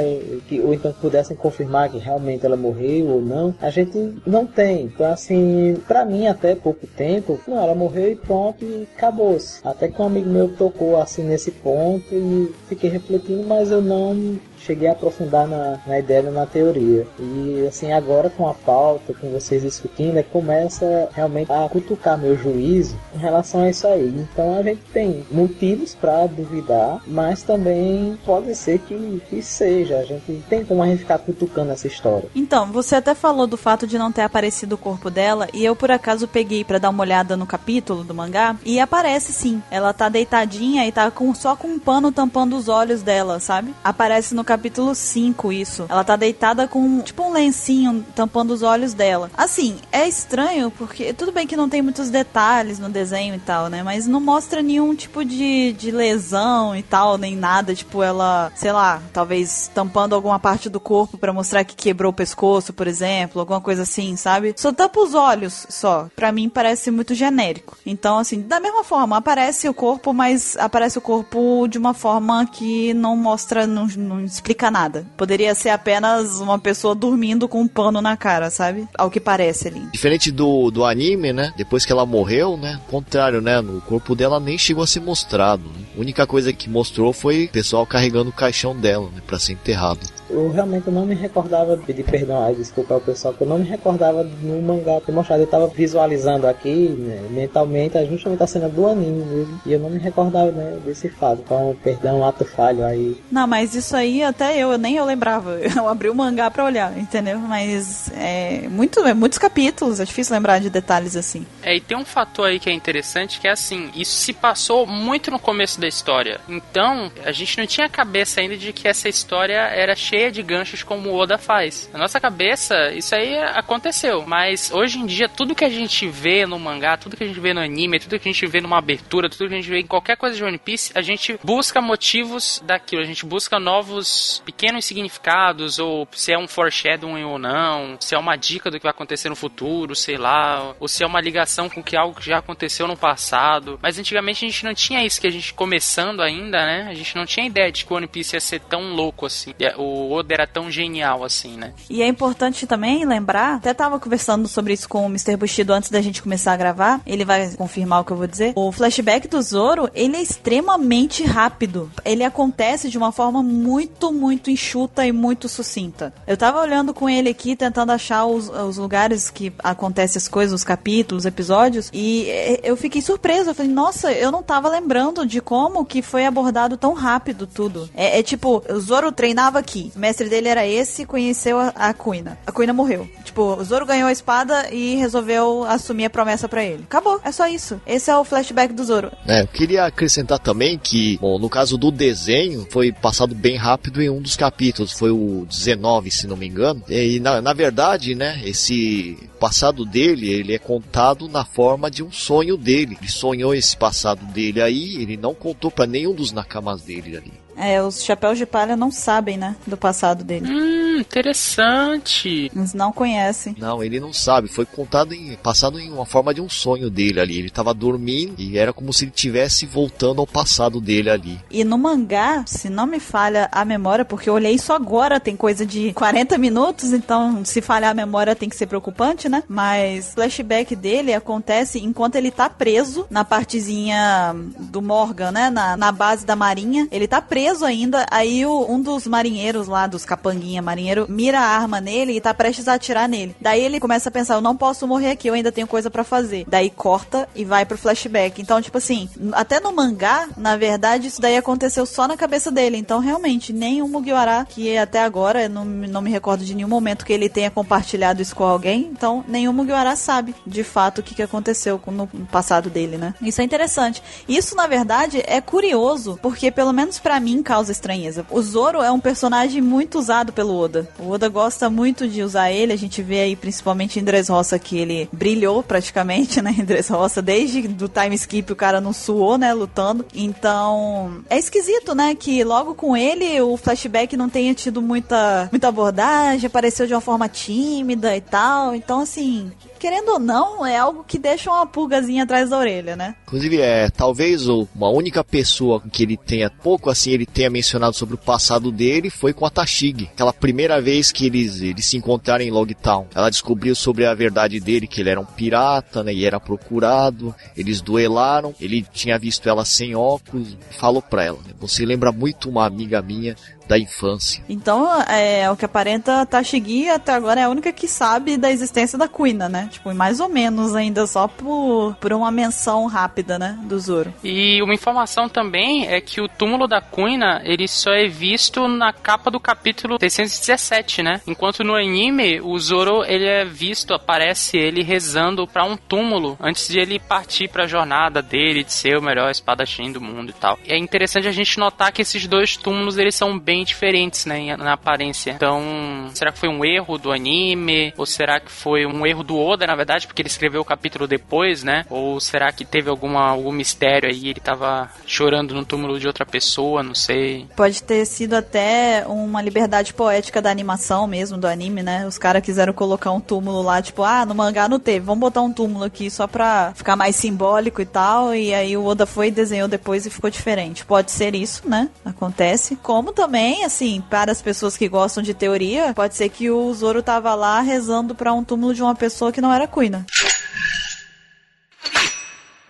que, ou então pudessem confirmar que realmente ela morreu ou não, a gente não tem. Então, assim, para mim, até pouco tempo, não, ela morreu e pronto, e acabou-se. Até que um amigo meu tocou assim nesse ponto e fiquei refletindo, mas eu não cheguei a aprofundar na, na ideia na teoria. E assim, agora com a pauta, com vocês discutindo, é começa realmente a cutucar meu juízo em relação a isso aí. Então a gente tem motivos para duvidar, mas também pode ser que, que seja. A gente tem como a gente ficar cutucando essa história. Então, você até falou do fato de não ter aparecido o corpo dela, e eu por acaso peguei para dar uma olhada no capítulo do mangá, e aparece sim. Ela tá deitadinha e tá com, só com um pano tampando os olhos dela, sabe? Aparece no capítulo 5 isso. Ela tá deitada com tipo um lencinho tampando os olhos dela. Assim, é estranho porque tudo bem que não tem muitos detalhes no desenho e tal, né? Mas não mostra nenhum tipo de, de lesão e tal, nem nada. Tipo, ela, sei lá, talvez tampando alguma parte do corpo para mostrar que quebrou o pescoço, por exemplo, alguma coisa assim, sabe? Só tampa os olhos só. Pra mim parece muito genérico. Então, assim, da mesma forma, aparece o corpo, mas aparece o corpo de uma forma que não mostra, não, não explica nada. Poderia ser apenas uma pessoa dormindo com um pano na cara, sabe? Ao que parece ali. Diferente do, do anime, né? Depois que ela morreu, né? Contrário, né? No corpo dela nem chegou a ser mostrado. Né? A única coisa que mostrou foi o pessoal carregando o caixão dela, né? Pra ser enterrado. Eu realmente não me recordava, pedir perdão, aí, desculpa ao pessoal, que eu não me recordava no mangá ter mostrado. Eu tava visualizando aqui, né, mentalmente, justamente a cena do anime mesmo, e eu não me recordava né, desse fato. Então, perdão, ato falho aí. Não, mas isso aí até eu, nem eu lembrava. Eu abri o mangá pra olhar, entendeu? Mas é, muito, é muitos capítulos, é difícil lembrar de detalhes assim. É, e tem um fator aí que é interessante, que é assim, isso se passou muito no começo da história. Então, a gente não tinha cabeça ainda de que essa história era cheia de ganchos como o Oda faz. Na nossa cabeça, isso aí aconteceu. Mas hoje em dia, tudo que a gente vê no mangá, tudo que a gente vê no anime, tudo que a gente vê numa abertura, tudo que a gente vê em qualquer coisa de One Piece, a gente busca motivos daquilo. A gente busca novos pequenos significados, ou se é um foreshadowing ou não, se é uma dica do que vai acontecer no futuro, sei lá, ou se é uma ligação com que algo que já aconteceu no passado. Mas antigamente a gente não tinha isso, que a gente começando ainda, né? A gente não tinha ideia de que o One Piece ia ser tão louco assim. O Oda era tão genial assim, né? E é importante também lembrar, até tava conversando sobre isso com o Mr. Bushido antes da gente começar a gravar, ele vai confirmar o que eu vou dizer. O flashback do Zoro, ele é extremamente rápido. Ele acontece de uma forma muito, muito enxuta e muito sucinta. Eu tava olhando com ele aqui, tentando achar os, os lugares que acontecem as coisas, os capítulos, os episódios, e eu fiquei surpresa. Eu falei, nossa, eu não tava lembrando de como que foi abordado tão rápido tudo. É, é tipo, o Zoro treinava aqui, O mestre dele era esse, conheceu a, a Kuina. A Kuina morreu. Tipo, o Zoro ganhou a espada e resolveu assumir a promessa para ele. Acabou, é só isso. Esse é o flashback do Zoro. É, eu queria acrescentar também que, bom, no caso do desenho, foi passado bem rápido em um dos capítulos, foi o 19, se não me engano. E na, na verdade, né, esse passado dele, ele é contado na forma de um sonho dele. Ele sonhou esse passado dele aí, ele não contou para nenhum dos nakamas dele ali. É, os chapéus de palha não sabem, né, do passado dele. Hum, interessante. Eles não conhecem. Não, ele não sabe. Foi contado em passado em uma forma de um sonho dele ali. Ele tava dormindo e era como se ele estivesse voltando ao passado dele ali. E no mangá, se não me falha a memória, porque eu olhei isso agora, tem coisa de 40 minutos, então se falhar a memória tem que ser preocupante, né? Mas o flashback dele acontece enquanto ele tá preso na partezinha do Morgan, né? Na, na base da marinha. Ele tá preso ainda, aí o, um dos marinheiros lá, dos capanguinha marinheiro, mira a arma nele e tá prestes a atirar nele. Daí ele começa a pensar, eu não posso morrer aqui, eu ainda tenho coisa para fazer. Daí corta e vai pro flashback. Então, tipo assim, até no mangá, na verdade, isso daí aconteceu só na cabeça dele. Então, realmente, o Mugiwara, que até agora, não, não me recordo de nenhum momento que ele tenha compartilhado isso com alguém, então nenhum Mugiwara sabe, de fato, o que, que aconteceu no passado dele, né? Isso é interessante. Isso, na verdade, é curioso, porque pelo menos para mim, causa estranheza. O Zoro é um personagem muito usado pelo Oda. O Oda gosta muito de usar ele, a gente vê aí principalmente em Dressrosa que ele brilhou praticamente, né, em Dressrosa, desde do time skip o cara não suou, né, lutando. Então, é esquisito, né, que logo com ele o flashback não tenha tido muita muita abordagem, apareceu de uma forma tímida e tal. Então, assim, querendo ou não, é algo que deixa uma pulgazinha atrás da orelha, né? Inclusive, é, talvez uma única pessoa que ele tenha, pouco assim, ele tenha mencionado sobre o passado dele foi com a Tashig. Aquela primeira vez que eles, eles se encontraram em Logtown. Ela descobriu sobre a verdade dele, que ele era um pirata, né, e era procurado. Eles duelaram, ele tinha visto ela sem óculos, falou pra ela, né, você lembra muito uma amiga minha, da infância. Então, é, o que aparenta Tashigi até agora é a única que sabe da existência da Kuina, né? Tipo, mais ou menos ainda só por, por uma menção rápida, né, do Zoro. E uma informação também é que o túmulo da Kuina, ele só é visto na capa do capítulo 617, né? Enquanto no anime, o Zoro, ele é visto, aparece ele rezando para um túmulo antes de ele partir para a jornada dele de ser o melhor espadachim do mundo e tal. E é interessante a gente notar que esses dois túmulos, eles são bem bem diferentes, né, na aparência. Então, será que foi um erro do anime? Ou será que foi um erro do Oda, na verdade, porque ele escreveu o capítulo depois, né? Ou será que teve alguma, algum mistério aí? Ele tava chorando no túmulo de outra pessoa, não sei. Pode ter sido até uma liberdade poética da animação mesmo, do anime, né? Os caras quiseram colocar um túmulo lá, tipo, ah, no mangá não teve, vamos botar um túmulo aqui só pra ficar mais simbólico e tal. E aí o Oda foi desenhou depois e ficou diferente. Pode ser isso, né? Acontece. Como também também, assim, para as pessoas que gostam de teoria, pode ser que o Zoro tava lá rezando para um túmulo de uma pessoa que não era Kuina.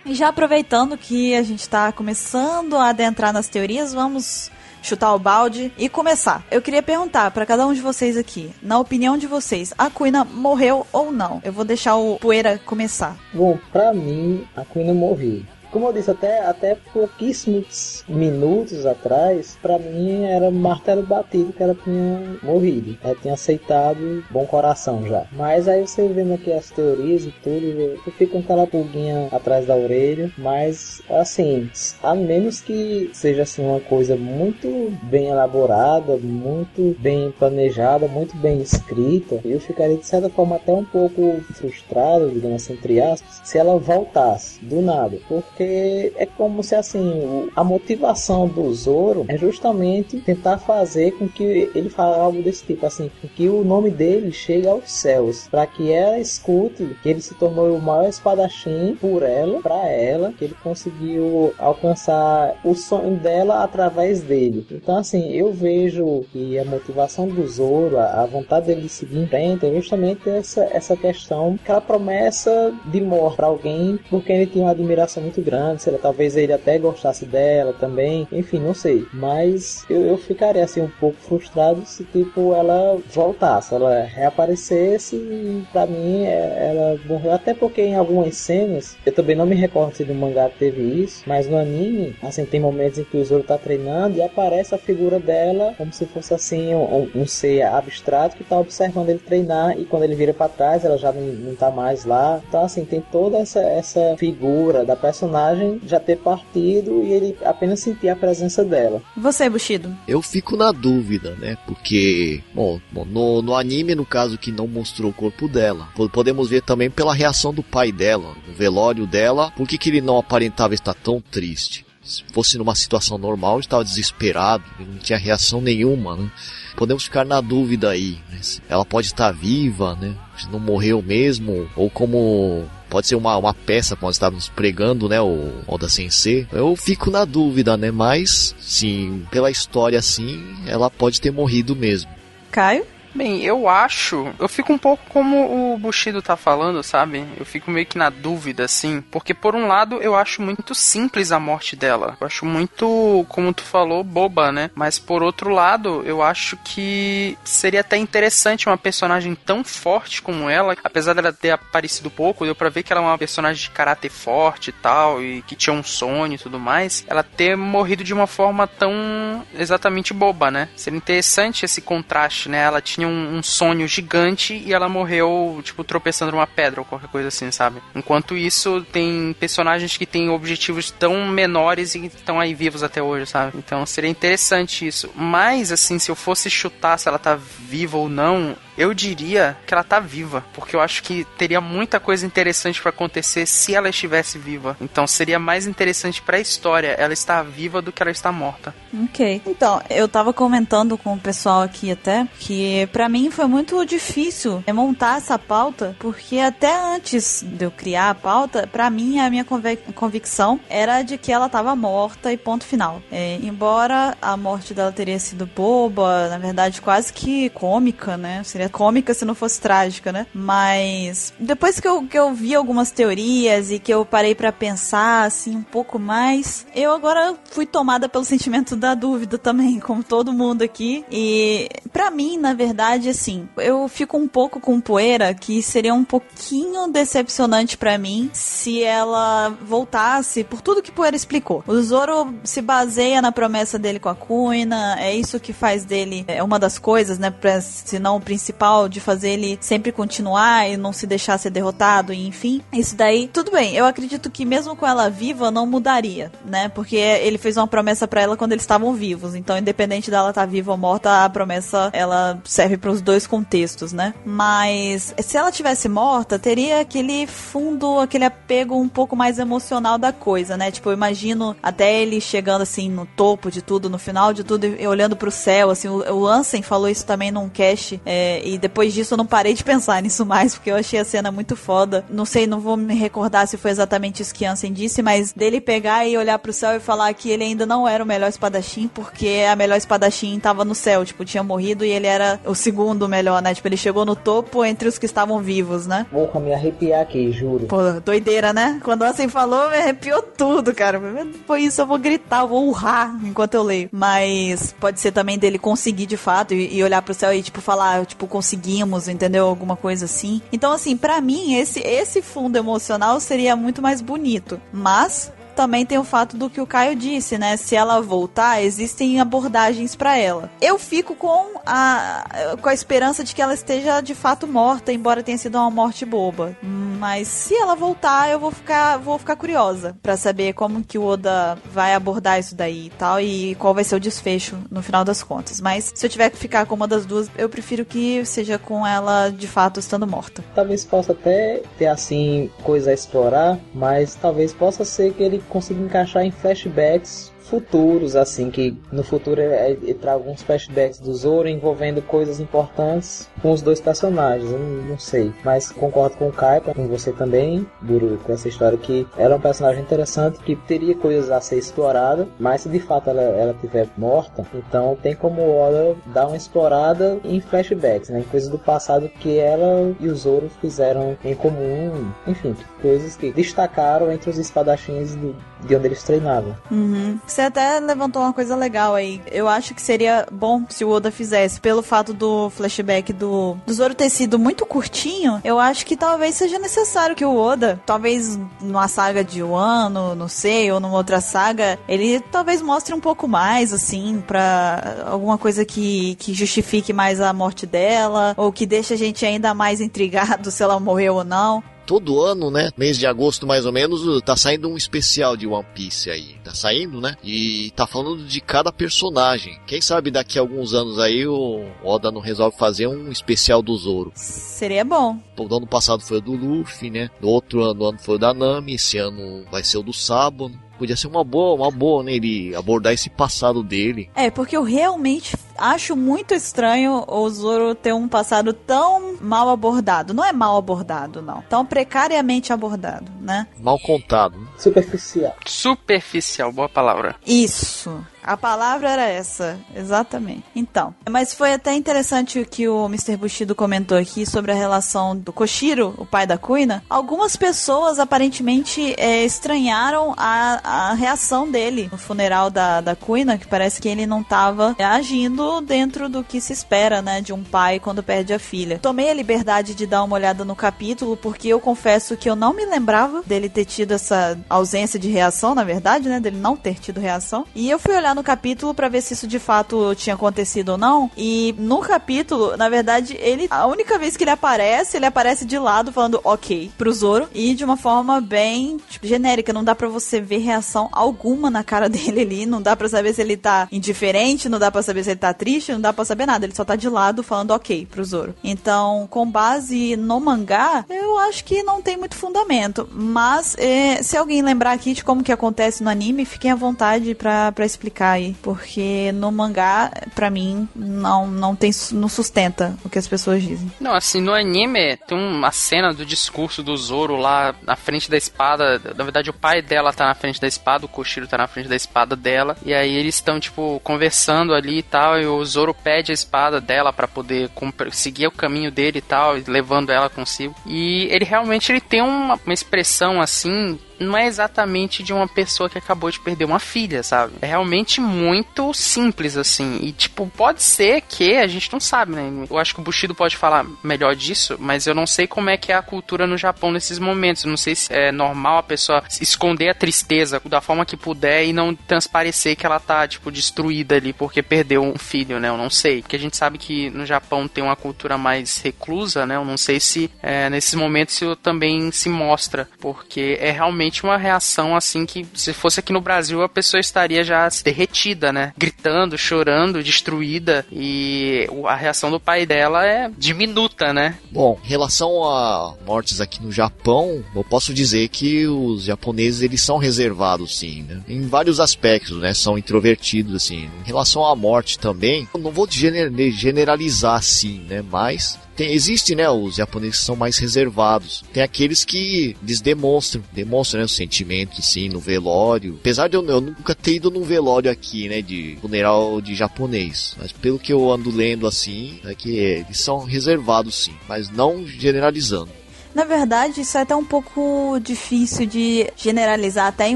E já aproveitando que a gente está começando a adentrar nas teorias, vamos chutar o balde e começar. Eu queria perguntar para cada um de vocês aqui, na opinião de vocês, a Kuina morreu ou não? Eu vou deixar o Poeira começar. Bom, para mim, a Kuina morreu. Como eu disse, até, até pouquíssimos minutos atrás, para mim era martelo batido que ela tinha morrido. Ela tinha aceitado bom coração já. Mas aí você vendo aqui as teorias e tudo, tu fica com aquela pulguinha atrás da orelha. Mas assim, a menos que seja assim uma coisa muito bem elaborada, muito bem planejada, muito bem escrita, eu ficaria de certa forma até um pouco frustrado, digamos assim, entre aspas, se ela voltasse do nada. Porque porque é como se assim, a motivação do Zoro é justamente tentar fazer com que ele fale algo desse tipo, assim, que o nome dele chegue aos céus, para que ela escute que ele se tornou o maior espadachim por ela, para ela, que ele conseguiu alcançar o sonho dela através dele. Então assim, eu vejo que a motivação do Zoro, a vontade dele de seguir em frente é justamente essa, essa questão, aquela promessa de morte para alguém por quem ele tinha uma admiração muito grande grande, lá, talvez ele até gostasse dela também, enfim, não sei. Mas eu, eu ficaria assim um pouco frustrado se tipo ela voltasse, ela reaparecesse e pra mim é, ela morreu. Até porque em algumas cenas, eu também não me recordo se no mangá teve isso, mas no anime, assim, tem momentos em que o Zoro tá treinando e aparece a figura dela como se fosse assim um, um ser abstrato que tá observando ele treinar e quando ele vira para trás ela já não, não tá mais lá. Então assim, tem toda essa, essa figura da personagem já ter partido e ele apenas sentir a presença dela. Você, Bushido? Eu fico na dúvida, né? Porque, bom, bom no, no anime, no caso que não mostrou o corpo dela, podemos ver também pela reação do pai dela, no velório dela, por que, que ele não aparentava estar tão triste? Se fosse numa situação normal, estava desesperado, não tinha reação nenhuma, né? Podemos ficar na dúvida aí, né? Ela pode estar viva, né? Não morreu mesmo, ou como pode ser uma, uma peça quando estávamos pregando, né, o Oda Sensei. Eu fico na dúvida, né, mas sim, pela história assim, ela pode ter morrido mesmo. Caio? Bem, eu acho. Eu fico um pouco como o Bushido tá falando, sabe? Eu fico meio que na dúvida, assim. Porque, por um lado, eu acho muito simples a morte dela. Eu acho muito, como tu falou, boba, né? Mas, por outro lado, eu acho que seria até interessante uma personagem tão forte como ela. Apesar dela ter aparecido pouco, deu pra ver que ela é uma personagem de caráter forte e tal. E que tinha um sonho e tudo mais. Ela ter morrido de uma forma tão exatamente boba, né? Seria interessante esse contraste, né? Ela tinha tinha um, um, sonho gigante e ela morreu, tipo, tropeçando numa pedra ou qualquer coisa assim, sabe? Enquanto isso, tem personagens que têm objetivos tão menores e estão aí vivos até hoje, sabe? Então seria interessante isso. Mas, assim, se eu fosse chutar se ela tá viva ou não, eu diria que ela tá viva, porque eu acho que teria muita coisa interessante para acontecer se ela estivesse viva. Então seria mais interessante para a história ela estar viva do que ela estar morta. Ok. Então, eu tava comentando com o pessoal aqui até que para mim foi muito difícil montar essa pauta, porque até antes de eu criar a pauta, para mim a minha convicção era de que ela tava morta e ponto final. É, embora a morte dela teria sido boba, na verdade quase que cômica, né? Seria cômica se não fosse trágica, né? Mas depois que eu, que eu vi algumas teorias e que eu parei para pensar assim um pouco mais, eu agora fui tomada pelo sentimento da dúvida também, como todo mundo aqui. E para mim, na verdade, assim, eu fico um pouco com poeira que seria um pouquinho decepcionante para mim se ela voltasse por tudo que poeira explicou. O Zoro se baseia na promessa dele com a Kuina, é isso que faz dele é uma das coisas, né, pra, se não o principal principal de fazer ele sempre continuar e não se deixar ser derrotado, e enfim. Isso daí, tudo bem. Eu acredito que mesmo com ela viva, não mudaria, né? Porque ele fez uma promessa para ela quando eles estavam vivos. Então, independente dela estar tá viva ou morta, a promessa ela serve para os dois contextos, né? Mas se ela tivesse morta, teria aquele fundo, aquele apego um pouco mais emocional da coisa, né? Tipo, eu imagino até ele chegando assim no topo de tudo, no final de tudo, e olhando pro céu, assim, o, o Ansem falou isso também num cast é, e depois disso eu não parei de pensar nisso mais, porque eu achei a cena muito foda. Não sei, não vou me recordar se foi exatamente isso que Ansem disse, mas dele pegar e olhar pro céu e falar que ele ainda não era o melhor espadachim, porque a melhor espadachim tava no céu, tipo, tinha morrido e ele era o segundo melhor, né? Tipo, ele chegou no topo entre os que estavam vivos, né? Vou me arrepiar aqui, juro. Pô, doideira, né? Quando Ansem falou, me arrepiou tudo, cara. Foi isso, eu vou gritar, eu vou urrar enquanto eu leio. Mas pode ser também dele conseguir de fato e, e olhar pro céu e, tipo, falar, tipo, conseguimos, entendeu? Alguma coisa assim. Então, assim, para mim, esse, esse fundo emocional seria muito mais bonito. Mas também tem o fato do que o Caio disse, né? Se ela voltar, existem abordagens para ela. Eu fico com a, com a esperança de que ela esteja de fato morta, embora tenha sido uma morte boba. Mas se ela voltar, eu vou ficar, vou ficar curiosa para saber como que o Oda vai abordar isso daí e tal e qual vai ser o desfecho no final das contas. Mas se eu tiver que ficar com uma das duas, eu prefiro que seja com ela de fato estando morta. Talvez possa até ter assim coisa a explorar, mas talvez possa ser que ele consiga encaixar em flashbacks futuros, assim, que no futuro é, é, traga alguns flashbacks do Zoro envolvendo coisas importantes com os dois personagens. Eu não, não sei. Mas concordo com o Kai, com você também, Buru, com essa história que ela é um personagem interessante, que teria coisas a ser explorada, mas se de fato ela, ela tiver morta, então tem como ela dar uma explorada em flashbacks, né? Em coisas do passado que ela e o Zoro fizeram em comum, enfim, coisas que destacaram entre os espadachins do, de onde eles treinavam. Uhum. Você até levantou uma coisa legal aí. Eu acho que seria bom se o Oda fizesse, pelo fato do flashback do, do Zoro ter sido muito curtinho, eu acho que talvez seja necessário que o Oda, talvez numa saga de um ano, não sei, ou numa outra saga, ele talvez mostre um pouco mais, assim, pra alguma coisa que, que justifique mais a morte dela, ou que deixe a gente ainda mais intrigado se ela morreu ou não todo ano, né? Mês de agosto mais ou menos, tá saindo um especial de One Piece aí. Tá saindo, né? E tá falando de cada personagem. Quem sabe daqui a alguns anos aí o Oda não resolve fazer um especial do Zoro. Seria bom. O ano passado foi o do Luffy, né? No outro ano, ano foi o da Nami. Esse ano vai ser o do Sabo. Né? Podia ser uma boa, uma boa, né? Ele abordar esse passado dele. É, porque eu realmente acho muito estranho o Zoro ter um passado tão mal abordado. Não é mal abordado, não. Tão precariamente abordado, né? Mal contado. Superficial. Superficial, boa palavra. Isso. A palavra era essa, exatamente. Então, mas foi até interessante o que o Mr. Bushido comentou aqui sobre a relação do Koshiro, o pai da Kuina. Algumas pessoas aparentemente é, estranharam a, a reação dele no funeral da, da Kuina, que parece que ele não estava agindo dentro do que se espera, né, de um pai quando perde a filha. Tomei a liberdade de dar uma olhada no capítulo, porque eu confesso que eu não me lembrava dele ter tido essa ausência de reação, na verdade, né, dele não ter tido reação. E eu fui olhar no capítulo para ver se isso de fato tinha acontecido ou não. E no capítulo, na verdade, ele. A única vez que ele aparece, ele aparece de lado falando ok pro Zoro. E de uma forma bem tipo, genérica. Não dá para você ver reação alguma na cara dele ali. Não dá para saber se ele tá indiferente, não dá para saber se ele tá triste, não dá para saber nada. Ele só tá de lado falando ok pro Zoro. Então, com base no mangá, eu acho que não tem muito fundamento. Mas é, se alguém lembrar aqui de como que acontece no anime, fiquem à vontade para explicar aí, porque no mangá, para mim, não, não tem não sustenta o que as pessoas dizem. Não, assim, no anime tem uma cena do discurso do Zoro lá na frente da espada. Na verdade, o pai dela tá na frente da espada, o Koshiro tá na frente da espada dela. E aí eles estão, tipo, conversando ali e tal. E o Zoro pede a espada dela para poder seguir o caminho dele e tal, levando ela consigo. E ele realmente ele tem uma, uma expressão assim não é exatamente de uma pessoa que acabou de perder uma filha, sabe? É realmente muito simples, assim. E, tipo, pode ser que a gente não sabe, né? Eu acho que o Bushido pode falar melhor disso, mas eu não sei como é que é a cultura no Japão nesses momentos. Eu não sei se é normal a pessoa esconder a tristeza da forma que puder e não transparecer que ela tá, tipo, destruída ali porque perdeu um filho, né? Eu não sei. Porque a gente sabe que no Japão tem uma cultura mais reclusa, né? Eu não sei se é, nesses momentos isso também se mostra, porque é realmente realmente uma reação assim que se fosse aqui no Brasil a pessoa estaria já derretida, né? Gritando, chorando, destruída e a reação do pai dela é diminuta, né? Bom, em relação a mortes aqui no Japão, eu posso dizer que os japoneses eles são reservados sim, né? Em vários aspectos, né? São introvertidos assim. Em relação à morte também, eu não vou generalizar assim, né? Mas tem, existe, né, os japoneses que são mais reservados. Tem aqueles que eles demonstram, demonstram, né, os sentimentos, assim, no velório. Apesar de eu, eu nunca ter ido num velório aqui, né, de funeral de japonês. Mas pelo que eu ando lendo, assim, é que eles são reservados, sim. Mas não generalizando. Na verdade, isso é até um pouco difícil de generalizar até em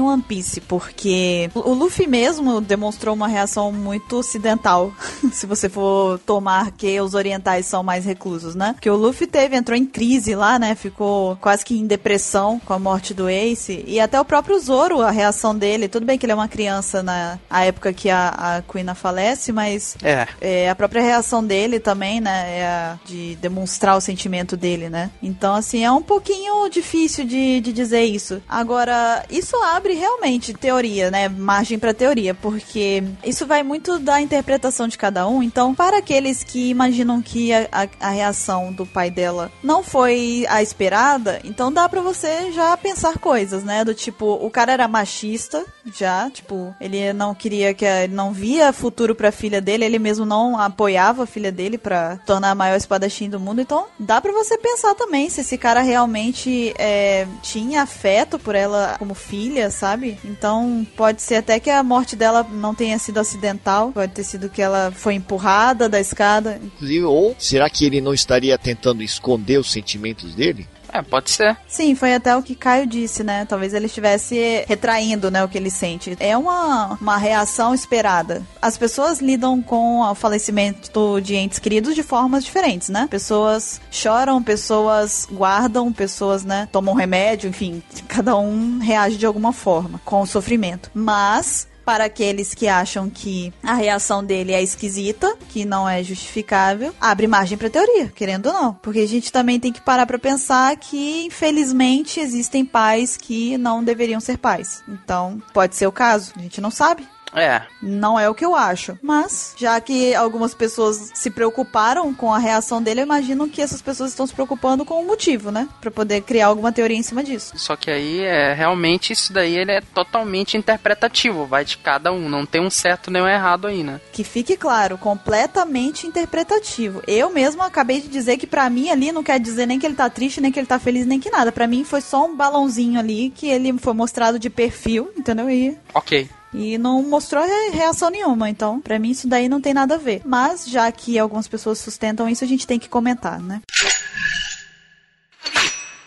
One Piece, porque o Luffy mesmo demonstrou uma reação muito ocidental, se você for tomar que os orientais são mais reclusos, né? Que o Luffy teve, entrou em crise lá, né? Ficou quase que em depressão com a morte do Ace, e até o próprio Zoro, a reação dele, tudo bem que ele é uma criança na época que a, a falece, mas é. é. a própria reação dele também, né? É a de demonstrar o sentimento dele, né? Então, assim, é um pouquinho difícil de, de dizer isso. Agora, isso abre realmente teoria, né? Margem para teoria, porque isso vai muito da interpretação de cada um. Então, para aqueles que imaginam que a, a, a reação do pai dela não foi a esperada, então dá para você já pensar coisas, né? Do tipo, o cara era machista, já, tipo, ele não queria que ele não via futuro para a filha dele, ele mesmo não apoiava a filha dele para tornar a maior espadachim do mundo. Então, dá para você pensar também se esse cara realmente é, tinha afeto por ela como filha, sabe? Então, pode ser até que a morte dela não tenha sido acidental, pode ter sido que ela foi empurrada da escada. Ou será que ele não estaria tentando esconder os sentimentos dele? É, pode ser. Sim, foi até o que Caio disse, né? Talvez ele estivesse retraindo, né, o que ele sente. É uma, uma reação esperada. As pessoas lidam com o falecimento de entes queridos de formas diferentes, né? Pessoas choram, pessoas guardam, pessoas, né, tomam remédio, enfim, cada um reage de alguma forma com o sofrimento. Mas para aqueles que acham que a reação dele é esquisita, que não é justificável, abre margem para teoria, querendo ou não. Porque a gente também tem que parar para pensar que, infelizmente, existem pais que não deveriam ser pais. Então, pode ser o caso, a gente não sabe. É. Não é o que eu acho. Mas, já que algumas pessoas se preocuparam com a reação dele, eu imagino que essas pessoas estão se preocupando com o motivo, né? Pra poder criar alguma teoria em cima disso. Só que aí, é, realmente, isso daí ele é totalmente interpretativo. Vai de cada um. Não tem um certo nem um errado aí, né? Que fique claro, completamente interpretativo. Eu mesmo acabei de dizer que pra mim ali não quer dizer nem que ele tá triste, nem que ele tá feliz, nem que nada. Pra mim foi só um balãozinho ali que ele foi mostrado de perfil, entendeu? E Ok. E não mostrou re- reação nenhuma. Então, pra mim isso daí não tem nada a ver. Mas já que algumas pessoas sustentam isso, a gente tem que comentar, né?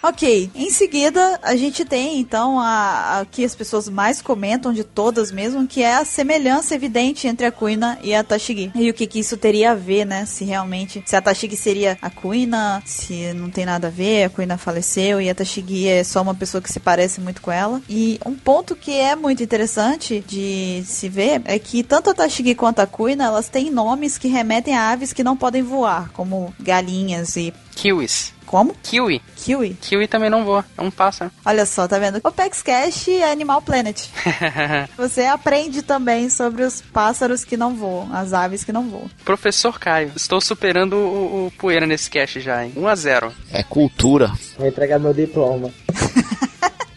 Ok, em seguida a gente tem então a, a que as pessoas mais comentam de todas mesmo, que é a semelhança evidente entre a Kuina e a Tashigi. E o que, que isso teria a ver, né? Se realmente, se a Tashigi seria a Kuina, se não tem nada a ver, a Kuina faleceu e a Tashigi é só uma pessoa que se parece muito com ela. E um ponto que é muito interessante de se ver é que tanto a Tashigi quanto a Kuina, elas têm nomes que remetem a aves que não podem voar, como galinhas e Kiwis. Como? Kiwi. Kiwi. Kiwi também não voa. É um pássaro. Olha só, tá vendo? O Pex Cash é Animal Planet. Você aprende também sobre os pássaros que não voam, as aves que não voam. Professor Caio. Estou superando o, o Poeira nesse cast já, hein? 1 a 0 É cultura. Vou entregar meu diploma.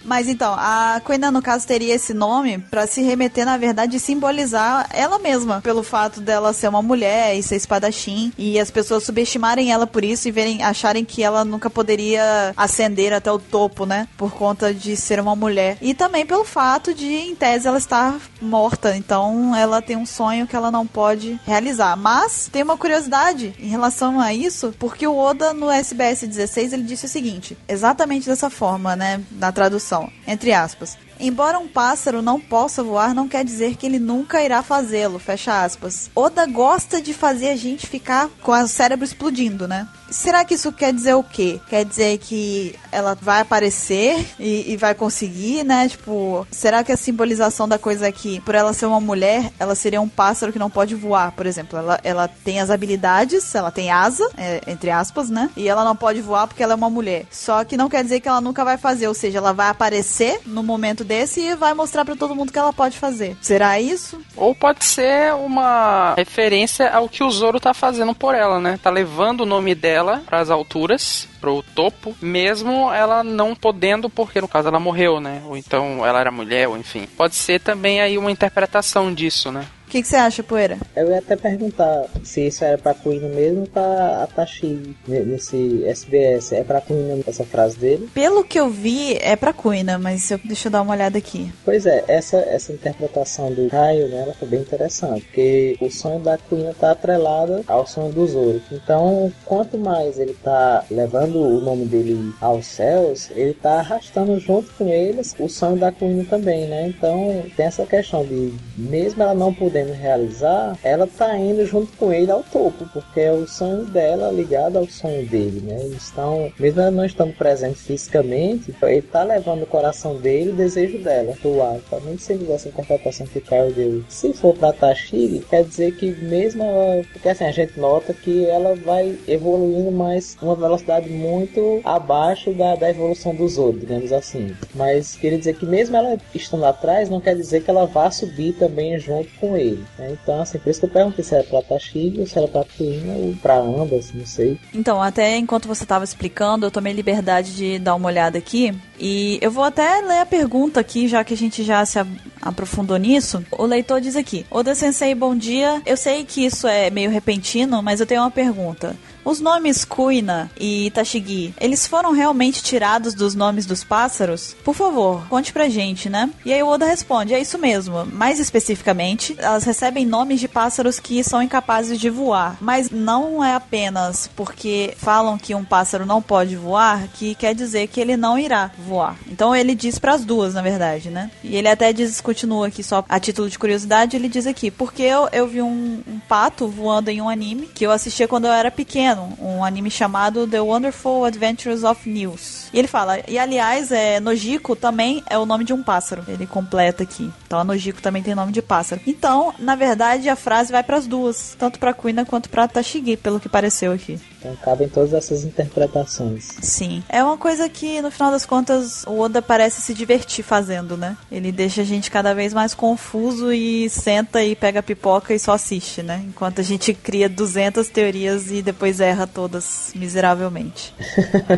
Mas então, a Quina, no caso, teria esse nome pra se remeter, na verdade, e simbolizar ela mesma, pelo fato dela ser uma mulher e ser espadachim, e as pessoas subestimarem ela por isso e verem, acharem que ela nunca poderia ascender até o topo, né? Por conta de ser uma mulher. E também pelo fato de, em tese, ela estar morta. Então, ela tem um sonho que ela não pode realizar. Mas, tem uma curiosidade em relação a isso, porque o Oda, no SBS 16, ele disse o seguinte, exatamente dessa forma, né? Na tradução, entre aspas. Embora um pássaro não possa voar, não quer dizer que ele nunca irá fazê-lo, fecha aspas. Oda gosta de fazer a gente ficar com o cérebro explodindo, né? Será que isso quer dizer o quê? Quer dizer que ela vai aparecer e, e vai conseguir, né? Tipo, será que a simbolização da coisa é que, por ela ser uma mulher, ela seria um pássaro que não pode voar, por exemplo? Ela, ela tem as habilidades, ela tem asa, é, entre aspas, né? E ela não pode voar porque ela é uma mulher. Só que não quer dizer que ela nunca vai fazer, ou seja, ela vai aparecer no momento desse e vai mostrar pra todo mundo que ela pode fazer. Será isso? Ou pode ser uma referência ao que o Zoro tá fazendo por ela, né? Tá levando o nome dela pras alturas, pro topo, mesmo ela não podendo, porque no caso ela morreu, né? Ou então ela era mulher, ou enfim. Pode ser também aí uma interpretação disso, né? O que, você acha, Poeira? Eu ia até perguntar se isso era pra Kuina mesmo ou pra Atashi nesse SBS. É pra Kuina essa frase dele? Pelo que eu vi, é pra Kuina, mas eu, deixa eu dar uma olhada aqui. Pois é, essa, essa interpretação do Caio, né, ela foi bem interessante, porque o sonho da Kuina tá atrelado ao sonho do Zoro. Então, quanto mais ele tá levando o nome dele aos céus, ele tá arrastando junto com eles o sonho da Kuina também, né? Então, tem essa questão de, mesmo ela não podendo realizar, ela tá indo junto com ele ao topo, porque é o sonho dela ligado ao sonho dele, né? Eles estão, mesmo ela não estando presente fisicamente, ele tá levando o coração dele o desejo dela pro ar. Também se essa interpretação que o Caio deu. Se for pra Tashiri, quer dizer que mesmo ela, porque assim, a gente nota que ela vai evoluindo mais uma velocidade muito abaixo da, da evolução do Zoro, digamos assim. Mas queria dizer que mesmo ela estando atrás, não quer dizer que ela vá subir também junto com ele. Né? Então, assim, por isso que eu perguntei se era pra Tashiri ou se era pra Kuina ou pra ambas, não sei. Então, até enquanto você estava explicando, eu tomei liberdade de dar uma olhada aqui. E eu vou até ler a pergunta aqui, já que a gente já se aprofundou nisso. O leitor diz aqui: Oda Sensei, bom dia. Eu sei que isso é meio repentino, mas eu tenho uma pergunta. Os nomes Kuina e Tashigi, eles foram realmente tirados dos nomes dos pássaros? Por favor, conte pra gente, né? E aí o Oda responde: é isso mesmo. Mais especificamente, elas recebem nomes de pássaros que são incapazes de voar. Mas não é apenas porque falam que um pássaro não pode voar que quer dizer que ele não irá voar. Então ele diz para as duas, na verdade, né? E ele até diz, continua aqui só a título de curiosidade, ele diz aqui: porque eu, eu vi um, um pato voando em um anime que eu assistia quando eu era pequeno um anime chamado The Wonderful Adventures of News. E ele fala, e aliás, é, Nojiko também é o nome de um pássaro. Ele completa aqui. Então a Nojiko também tem nome de pássaro. Então, na verdade, a frase vai para as duas, tanto para Kuina quanto para Tashigi, pelo que pareceu aqui. Então cabem todas essas interpretações. Sim. É uma coisa que, no final das contas, o Oda parece se divertir fazendo, né? Ele deixa a gente cada vez mais confuso e senta e pega pipoca e só assiste, né? Enquanto a gente cria 200 teorias e depois erra todas miseravelmente.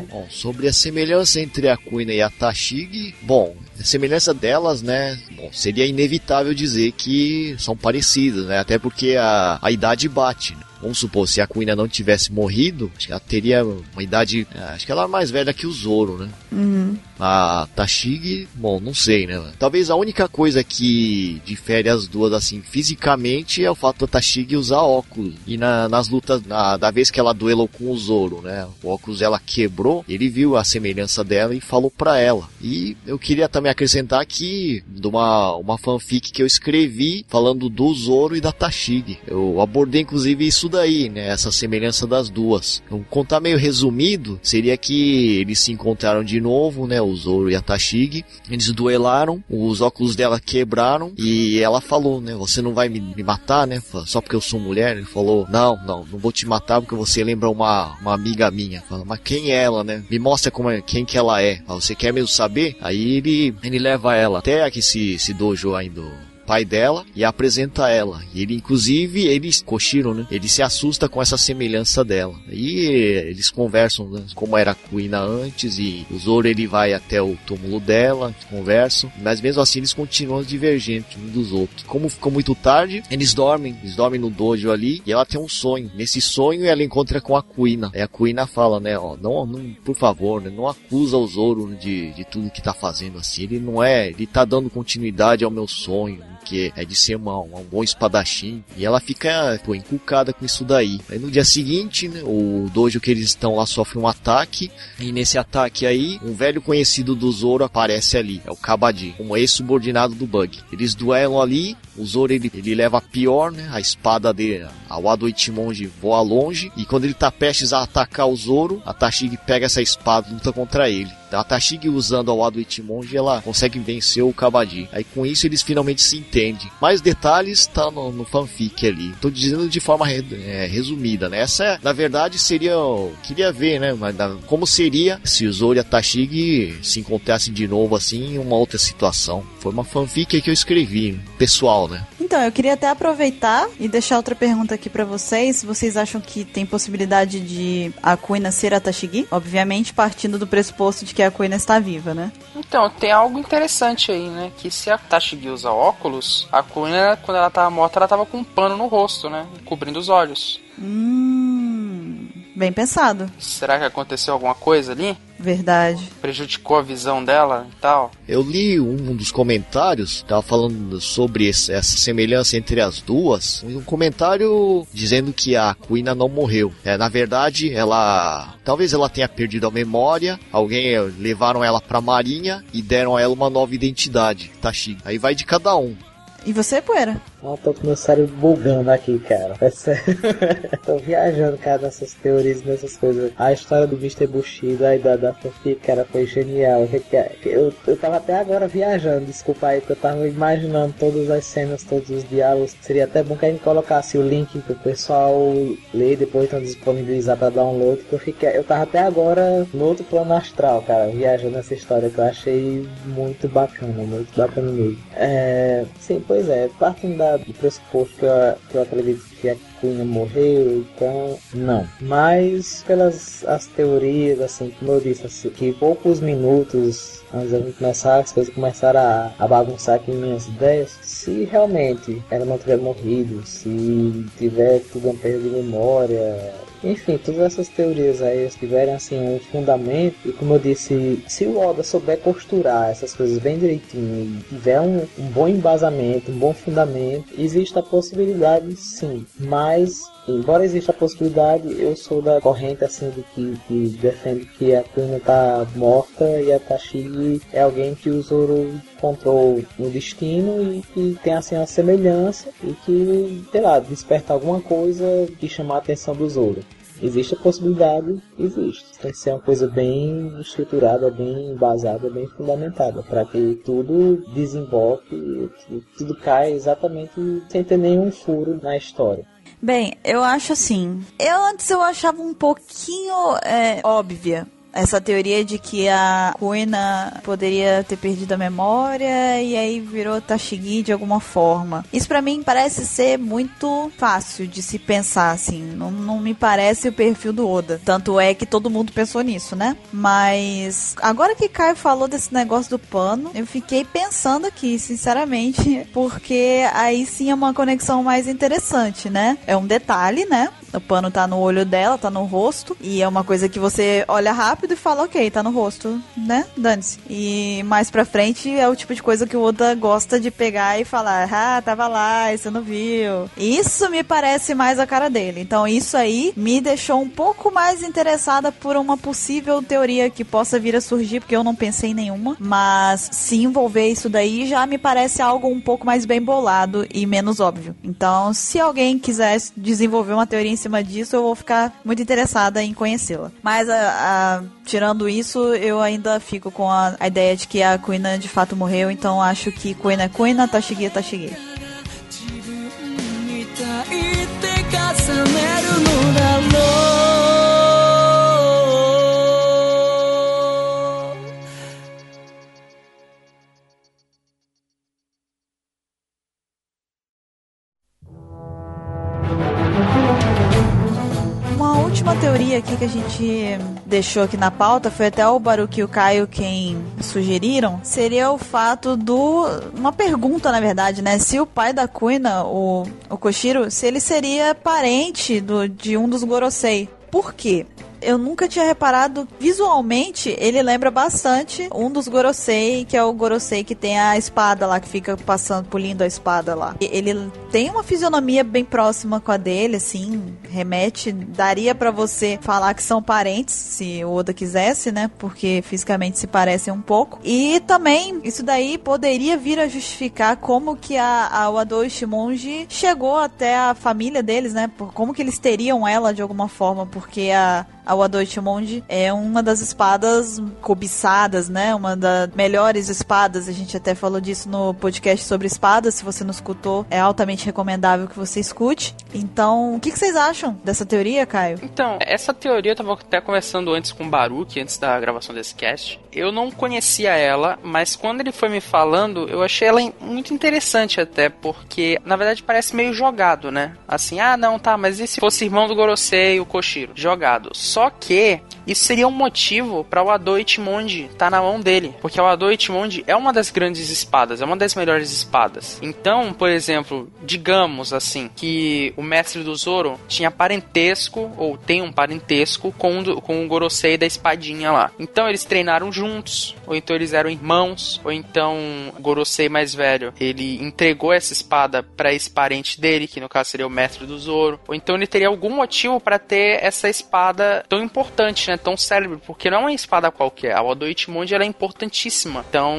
bom, sobre a semelhança entre a Kuina e a Tashigi, bom, semelhança delas, né? Bom, seria inevitável dizer que são parecidas, né? Até porque a, a idade bate, né? Vamos supor, se a Kuina não tivesse morrido, acho que ela teria uma idade. Acho que ela é mais velha que o Zoro, né? Uhum. A Tashigi, bom, não sei, né? Talvez a única coisa que difere as duas, assim, fisicamente é o fato da Tashigi usar óculos. E na, nas lutas, na, da vez que ela duelou com o Zoro, né? O óculos ela quebrou, ele viu a semelhança dela e falou pra ela. E eu queria também acrescentar aqui de uma, uma fanfic que eu escrevi falando do Zoro e da Tashigi. Eu abordei inclusive isso daí, né? Essa semelhança das duas. Um contar meio resumido seria que eles se encontraram de novo, né? O Zoro e a Tashigi. Eles duelaram, os óculos dela quebraram e ela falou, né? Você não vai me, me matar, né? Só porque eu sou mulher. Ele falou, não, não, não vou te matar porque você lembra uma, uma amiga minha. Fala, mas quem é ela, né? Me mostra como é, quem que ela é. Você quer mesmo saber? Aí ele, ele leva ela até aqui esse dojo ainda pai dela e apresenta ela. E ele, inclusive, eles, Koshiro, né? Ele se assusta com essa semelhança dela. E eles conversam né, como era a Kuina antes e o Zoro ele vai até o túmulo dela, conversam, mas mesmo assim eles continuam divergentes um dos outros. Como ficou muito tarde, eles dormem, eles dormem no dojo ali e ela tem um sonho. Nesse sonho ela encontra com a Kuina. Aí a Kuina fala, né, ó, não, não por favor, né, não acusa o Zoro de, de tudo que tá fazendo assim. Ele não é, ele tá dando continuidade ao meu sonho que é de ser uma, um bom espadachim. E ela fica, pô, inculcada com isso daí. Aí no dia seguinte, né, o dojo que eles estão lá sofre um ataque. E nesse ataque aí, um velho conhecido do Zoro aparece ali. É o Kabadi, um ex-subordinado do Bug. Eles duelam ali. O Zoro ele, ele leva a pior, né? A espada dele, a Wado voa longe. E quando ele tá prestes a atacar o Zoro, a Tashigi pega essa espada e luta contra ele. A Tashigi usando a Wado Ichimonji, ela consegue vencer o Kabadi. Aí com isso eles finalmente se entendem. Mais detalhes tá no, no fanfic ali. Tô dizendo de forma re, é, resumida, né? Essa, na verdade, seria. Queria ver, né? Mas, como seria se o Zoro e a Tashigi se encontrassem de novo assim em uma outra situação. Foi uma fanfic que eu escrevi, pessoal, né? Então, eu queria até aproveitar e deixar outra pergunta aqui para vocês. Vocês acham que tem possibilidade de a Kuina ser a Tashigi? Obviamente, partindo do pressuposto de que a Kuina está viva, né? Então, tem algo interessante aí, né? Que se a Tashigi usa óculos, a Kuina, quando ela tava morta, ela tava com um pano no rosto, né? Cobrindo os olhos. Hum. Bem pensado. Será que aconteceu alguma coisa ali? Verdade. Prejudicou a visão dela e tal? Eu li um dos comentários, tava falando sobre essa semelhança entre as duas. Um comentário dizendo que a Kuina não morreu. É, na verdade, ela. Talvez ela tenha perdido a memória. Alguém levaram ela pra marinha e deram a ela uma nova identidade, Tashigi. Aí vai de cada um. E você, Poeira? Não, tô com meu cérebro bugando aqui, cara. É sério. tô viajando, cara, nessas teorias, nessas coisas. A história do Mr. Bushido, aí da, da fanfic, cara, foi genial. Eu, eu tava até agora viajando, desculpa aí, que eu tava imaginando todas as cenas, todos os diálogos. Seria até bom que a gente colocasse o link pro pessoal ler depois então disponibilizar para download. Que eu fiquei, eu tava até agora no outro plano astral, cara, viajando nessa história que eu achei muito bacana, muito bacana mesmo. É, sim, pois é, partindo da, do pressuposto que eu, que eu acredito que a Queen morreu, então não. Mas pelas as teorias, assim, como eu disse, assim, que poucos minutos antes de começar, as coisas começaram a, a bagunçar aqui minhas ideias. Se realmente ela não tiver morrido, se tiver tudo uma perda de memória, enfim, todas essas teorias aí tiverem assim um fundamento e como eu disse, se o Oda souber costurar essas coisas bem direitinho e tiver um, um bom embasamento, um bom fundamento, existe a possibilidade sim, mas embora exista a possibilidade, eu sou da corrente assim de que, que defende que a Kuna tá morta e a Tashigi é alguém que o Zoro encontrou no destino e que tem assim uma semelhança e que, sei lá, desperta alguma coisa que chamar a atenção do Zoro. Existe a possibilidade, existe. Tem que ser uma coisa bem estruturada, bem embasada, bem fundamentada, para que tudo desemboque, tudo caia exatamente sem ter nenhum furo na história. Bem, eu acho assim. Eu antes eu achava um pouquinho é, óbvia essa teoria de que a Kuina poderia ter perdido a memória e aí virou Tashigi de alguma forma. Isso para mim parece ser muito fácil de se pensar assim. Não, não me parece o perfil do Oda. Tanto é que todo mundo pensou nisso, né? Mas agora que Caio falou desse negócio do pano, eu fiquei pensando aqui, sinceramente, porque aí sim é uma conexão mais interessante, né? É um detalhe, né? O pano tá no olho dela, tá no rosto. E é uma coisa que você olha rápido e fala, ok, tá no rosto, né? Dane-se. E mais pra frente é o tipo de coisa que o Oda gosta de pegar e falar, ah, tava lá, você não viu. Isso me parece mais a cara dele. Então isso aí me deixou um pouco mais interessada por uma possível teoria que possa vir a surgir, porque eu não pensei em nenhuma. Mas se envolver isso daí já me parece algo um pouco mais bem bolado e menos óbvio. Então, se alguém quiser desenvolver uma teoria em cima disso, eu vou ficar muito interessada em conhecê-la. Mas, a, a, tirando isso, eu ainda fico com a, a, ideia de que a Kuina de fato morreu, então acho que Kuina é Kuina, Tashigi é Tashigi. última teoria aqui que a gente deixou aqui na pauta foi até o Baruque e o Caio quem sugeriram, seria o fato do uma pergunta na verdade, né, se o pai da Kuina, o o Koshiro, se ele seria parente do de um dos Gorosei. Por quê? Eu nunca tinha reparado visualmente, ele lembra bastante um dos Gorosei, que é o Gorosei que tem a espada lá, que fica passando, pulindo a espada lá. Ele tem uma fisionomia bem próxima com a dele, assim, remete, daria para você falar que são parentes, se o Oda quisesse, né? Porque fisicamente se parecem um pouco. E também, isso daí poderia vir a justificar como que a, a Wado Shimonji chegou até a família deles, né? Como que eles teriam ela de alguma forma, porque a, a Wado Shimonji é uma das espadas cobiçadas, né? Uma das melhores espadas. A gente até falou disso no podcast sobre espadas. Se você não escutou, é altamente recomendável que você escute. Então, o que, que vocês acham dessa teoria, Caio? Então, essa teoria eu tava até conversando antes com o Baruch, antes da gravação desse cast. Eu não conhecia ela, mas quando ele foi me falando, eu achei ela muito interessante até, porque na verdade parece meio jogado, né? Assim, ah, não, tá, mas e se fosse irmão do Gorosei, o Koshiro? Jogado. Só que isso seria um motivo para o Ado Ichimonji estar tá na mão dele, porque o Ado Ichimonji é uma das grandes espadas, é uma das melhores espadas. Então, por exemplo, digamos assim que o mestre do Zoro tinha parentesco ou tem um parentesco com, o, com o Gorosei da espadinha lá. Então eles treinaram juntos, ou então eles eram irmãos, ou então o Gorosei mais velho, ele entregou essa espada para esse parente dele, que no caso seria o mestre do Zoro, ou então ele teria algum motivo para ter essa espada tão importante é tão célebre, porque não é uma espada qualquer. A Odo Ichimonji ela é importantíssima. Então,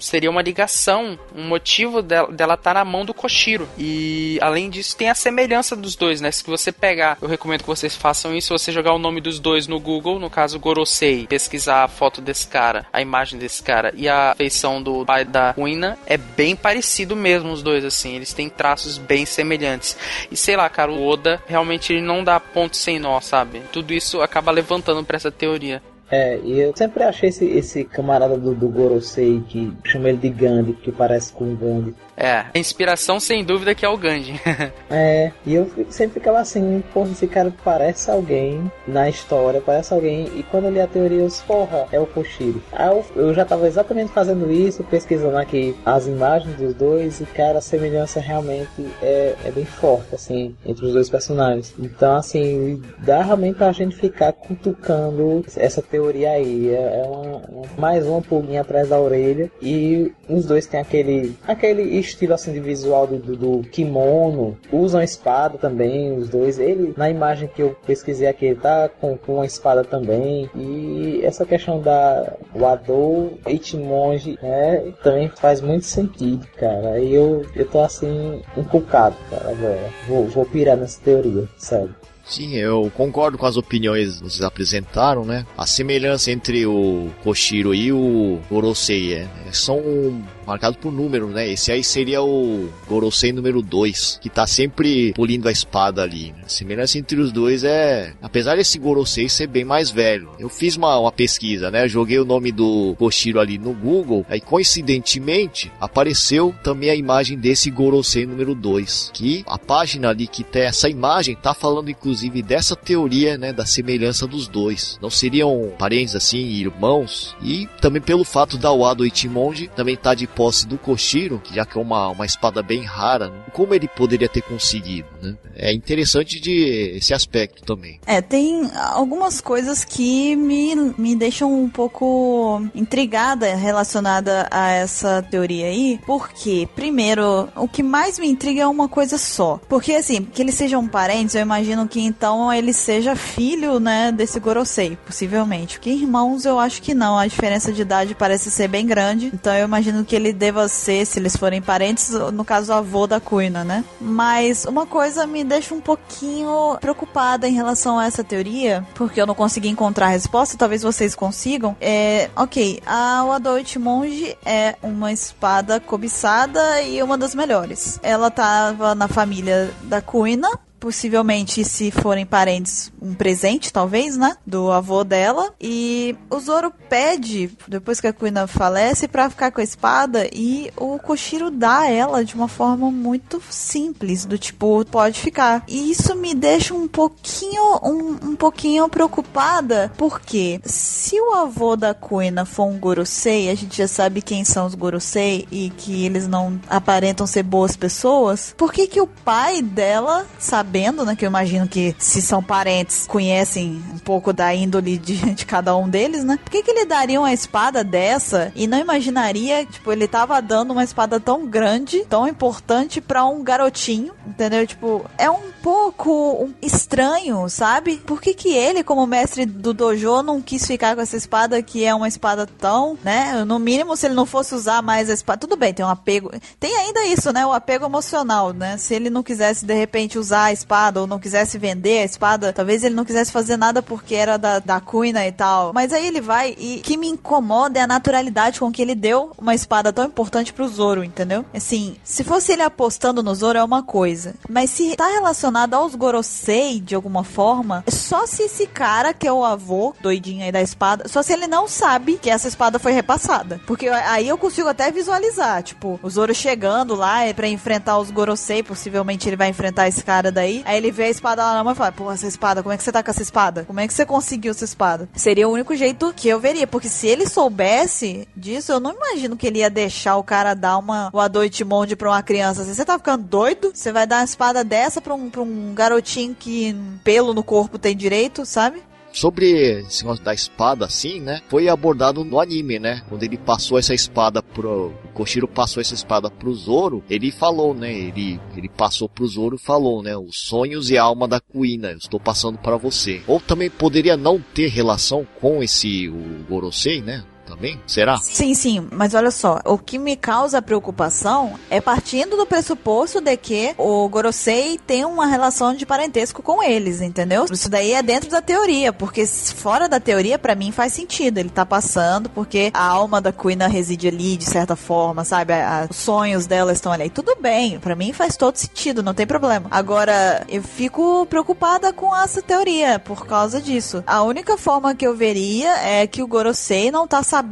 seria uma ligação, um motivo dela, dela estar tá na mão do Koshiro. E, além disso, tem a semelhança dos dois, né? Se você pegar, eu recomendo que vocês façam isso, você jogar o nome dos dois no Google, no caso Gorosei, pesquisar a foto desse cara, a imagem desse cara e a feição do pai da Kuina, é bem parecido mesmo os dois, assim. Eles têm traços bem semelhantes. E sei lá, cara, o Oda realmente ele não dá ponto sem nó, sabe? Tudo isso acaba levantando essa teoria. É, e eu sempre achei esse, esse camarada do, do Gorosei, que chama ele de Gandhi, que parece com Gandhi. É, a inspiração sem dúvida que é o Gandhi. é, e eu sempre ficava assim, porra, esse cara parece alguém na história, parece alguém, e quando eu li a teoria, eu disse, porra, é o Koshiro. Aí eu, eu já tava exatamente fazendo isso, pesquisando aqui as imagens dos dois, e cara, a semelhança realmente é, é bem forte, assim, entre os dois personagens. Então, assim, dá realmente pra gente ficar cutucando essa teoria aí. É, é uma, mais uma pulguinha atrás da orelha, e os dois têm aquele, aquele estilo assim de visual do, do, do kimono, espada também, os dois. Ele, na imagem que eu pesquisei aqui, ele tá com, com uma espada também. E essa questão da Wado Ichimonji, né, também faz muito sentido, cara. E eu, eu tô assim, encucado, cara, agora. Vou, vou pirar nessa teoria, sério. Sim, eu concordo com as opiniões que vocês apresentaram, né? A semelhança entre o Koshiro e o Gorosei é, são marcados por números, né? Esse aí seria o Gorosei número 2, que tá sempre polindo a espada ali. Né? A semelhança entre os dois é. Apesar desse Gorosei ser bem mais velho. Eu fiz uma, uma pesquisa, né? Joguei o nome do Koshiro ali no Google, aí coincidentemente apareceu também a imagem desse Gorosei número 2. Que a página ali que tem essa imagem tá falando inclusive dessa teoria, né? Da semelhança dos dois. Não seriam parentes assim, irmãos? E também pelo fato da Wado Ichimonji também tá de posse do Koshiro, que já que é uma, uma espada bem rara, né? como ele poderia ter conseguido, né? É interessante de esse aspecto também. É, tem algumas coisas que me, me deixam um pouco intrigada relacionada a essa teoria aí, porque, primeiro, o que mais me intriga é uma coisa só. Porque, assim, que eles sejam parentes, eu imagino que então ele seja filho, né, desse Gorosei, possivelmente. Porque irmãos eu acho que não, a diferença de idade parece ser bem grande, então eu imagino que ele deva ser, se eles forem parentes, no caso, avô da Kuina, né? Mas uma coisa me deixa um pouquinho preocupada em relação a essa teoria, porque eu não consegui encontrar a resposta, talvez vocês consigam. É, ok, a Wadoichi Monge é uma espada cobiçada e uma das melhores. Ela tava na família da Kuina, possivelmente, se forem parentes, um presente, talvez, né? Do avô dela. E o Zoro pede, depois que a Kuina falece, para ficar com a espada. E o Koshiro dá ela de uma forma muito simples, do tipo, pode ficar. E isso me deixa um pouquinho, um, um pouquinho preocupada, porque se o avô da Kuina for um Gorosei, a gente já sabe quem são os Gorosei e que eles não aparentam ser boas pessoas, por que que o pai dela, sabe sabendo, né? Que eu imagino que se são parentes, conhecem um pouco da índole de, de cada um deles, né? Por que, que ele daria uma espada dessa e não imaginaria, tipo, ele tava dando uma espada tão grande, tão importante para um garotinho, entendeu? Tipo, é um pouco estranho, sabe? Por que, que ele, como mestre do dojo, não quis ficar com essa espada que é uma espada tão, né? No mínimo, se ele não fosse usar mais a espada. Tudo bem, tem um apego. Tem ainda isso, né? O apego emocional, né? Se ele não quisesse, de repente, usar a espada ou não quisesse vender a espada, talvez ele não quisesse fazer nada porque era da, da Kuina e tal. Mas aí ele vai e que me incomoda é a naturalidade com que ele deu uma espada tão importante pro Zoro, entendeu? Assim, se fosse ele apostando no Zoro é uma coisa, mas se tá relacionado aos Gorosei de alguma forma, só se esse cara que é o avô doidinho aí da espada, só se ele não sabe que essa espada foi repassada. Porque aí eu consigo até visualizar, tipo, o Zoro chegando lá é para enfrentar os Gorosei, possivelmente ele vai enfrentar esse cara daí aí. Ele vê a espada lá na mão e fala: Pô, essa espada, como é que você tá com essa espada? Como é que você conseguiu essa espada? Seria o único jeito que eu veria. Porque se ele soubesse disso, eu não imagino que ele ia deixar o cara dar uma o Adoitimonde pra uma criança. Assim, você tá ficando doido? Você vai dar uma espada dessa pra um, pra um garotinho que pelo no corpo tem direito, sabe? sobre esse negócio da espada, assim, né? Foi abordado no anime, né? Quando ele passou essa espada pro. O Koshiro passou essa espada pro Zoro, ele falou, né? Ele, ele passou pro Zoro e falou, né? Os sonhos e a alma da Kuina, eu estou passando para você. Ou também poderia não ter relação com esse o Gorosei, né? Também? Será? Sim, sim, mas olha só, o que me causa preocupação é partindo do pressuposto de que o Gorosei tem uma relação de parentesco com eles, entendeu? Isso daí é dentro da teoria, porque fora da teoria, para mim faz sentido. Ele tá passando porque a alma da Kuina reside ali de certa forma, sabe? A, a, os sonhos dela estão ali. Tudo bem, para mim faz todo sentido, não tem problema. Agora, eu fico preocupada com essa teoria por causa disso. A única forma que eu veria é que o Gorosei não tá sabendo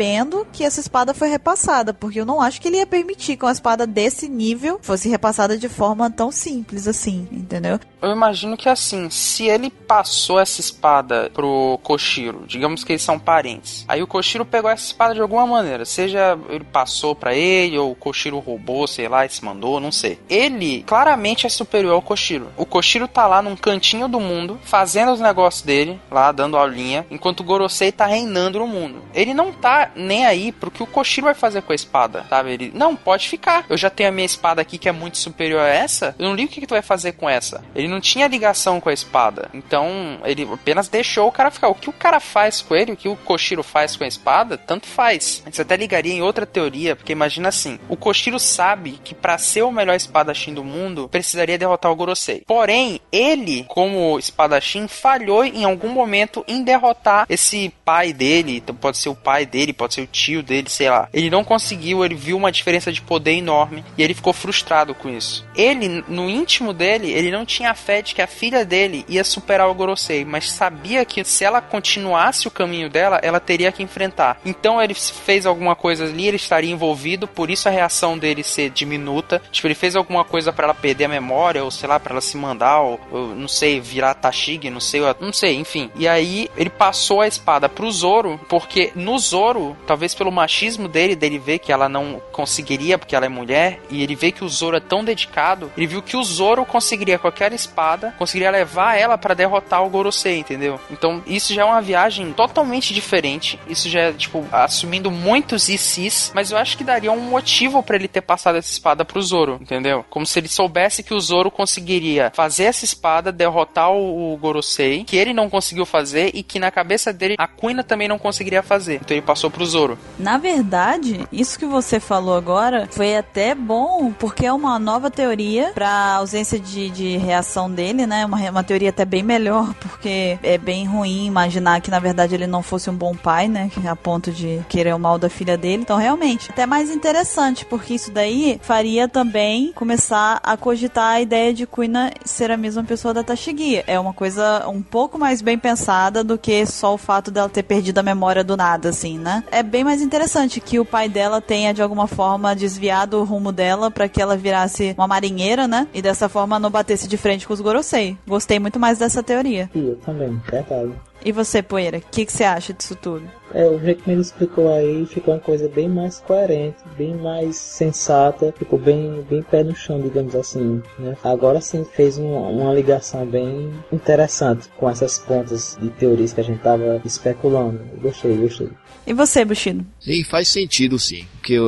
que essa espada foi repassada, porque eu não acho que ele ia permitir que uma espada desse nível fosse repassada de forma tão simples assim, entendeu? Eu imagino que assim, se ele passou essa espada pro Koshiro, digamos que eles são parentes, aí o Koshiro pegou essa espada de alguma maneira, seja ele passou para ele ou o Koshiro roubou, sei lá, e se mandou, não sei. Ele claramente é superior ao Koshiro. O Koshiro tá lá num cantinho do mundo, fazendo os negócios dele, lá dando aulinha, enquanto o Gorosei tá reinando no mundo. Ele não tá nem aí pro que o Koshiro vai fazer com a espada, sabe? Ele, não, pode ficar. Eu já tenho a minha espada aqui que é muito superior a essa. Eu não ligo o que, que tu vai fazer com essa. Ele não tinha ligação com a espada. Então, ele apenas deixou o cara ficar. O que o cara faz com ele, o que o Koshiro faz com a espada, tanto faz. Você até ligaria em outra teoria, porque imagina assim: o Koshiro sabe que para ser o melhor espadachim do mundo, precisaria derrotar o Gorosei. Porém, ele, como espadachim, falhou em algum momento em derrotar esse pai dele, então pode ser o pai dele dele, pode ser o tio dele, sei lá. Ele não conseguiu, ele viu uma diferença de poder enorme e ele ficou frustrado com isso. Ele, no íntimo dele, ele não tinha fé de que a filha dele ia superar o Gorosei, mas sabia que se ela continuasse o caminho dela, ela teria que enfrentar. Então ele fez alguma coisa ali, ele estaria envolvido, por isso a reação dele ser diminuta. Tipo, ele fez alguma coisa para ela perder a memória, ou sei lá, para ela se mandar, ou, ou, não sei, virar Tashig, não sei, não sei, enfim. E aí ele passou a espada pro Zoro, porque no Zoro Zoro, talvez pelo machismo dele, dele ver que ela não conseguiria porque ela é mulher, e ele vê que o Zoro é tão dedicado, ele viu que o Zoro conseguiria aquela espada, conseguiria levar ela para derrotar o Gorosei, entendeu? Então isso já é uma viagem totalmente diferente, isso já é, tipo, assumindo muitos ICs, mas eu acho que daria um motivo para ele ter passado essa espada pro Zoro, entendeu? Como se ele soubesse que o Zoro conseguiria fazer essa espada, derrotar o, o Gorosei, que ele não conseguiu fazer e que na cabeça dele a Kuina também não conseguiria fazer. Então ele passou passou pro Zoro. Na verdade, isso que você falou agora foi até bom, porque é uma nova teoria pra ausência de, de reação dele, né? Uma, uma teoria até bem melhor, porque é bem ruim imaginar que na verdade ele não fosse um bom pai, né? A ponto de querer o mal da filha dele. Então, realmente, até mais interessante, porque isso daí faria também começar a cogitar a ideia de Kuina ser a mesma pessoa da Tashigi. É uma coisa um pouco mais bem pensada do que só o fato dela ter perdido a memória do nada, assim, né? Né? É bem mais interessante que o pai dela tenha de alguma forma desviado o rumo dela para que ela virasse uma marinheira, né? E dessa forma não batesse de frente com os Gorosei. Gostei muito mais dessa teoria. E eu também, verdade. E você, Poeira, o que, que você acha disso tudo? É, o jeito que ele explicou aí ficou uma coisa bem mais coerente, bem mais sensata, ficou bem, bem pé no chão, digamos assim. Né? Agora sim fez um, uma ligação bem interessante com essas pontas de teorias que a gente tava especulando. gostei, gostei. E você, Bushido? Sim, faz sentido sim. Porque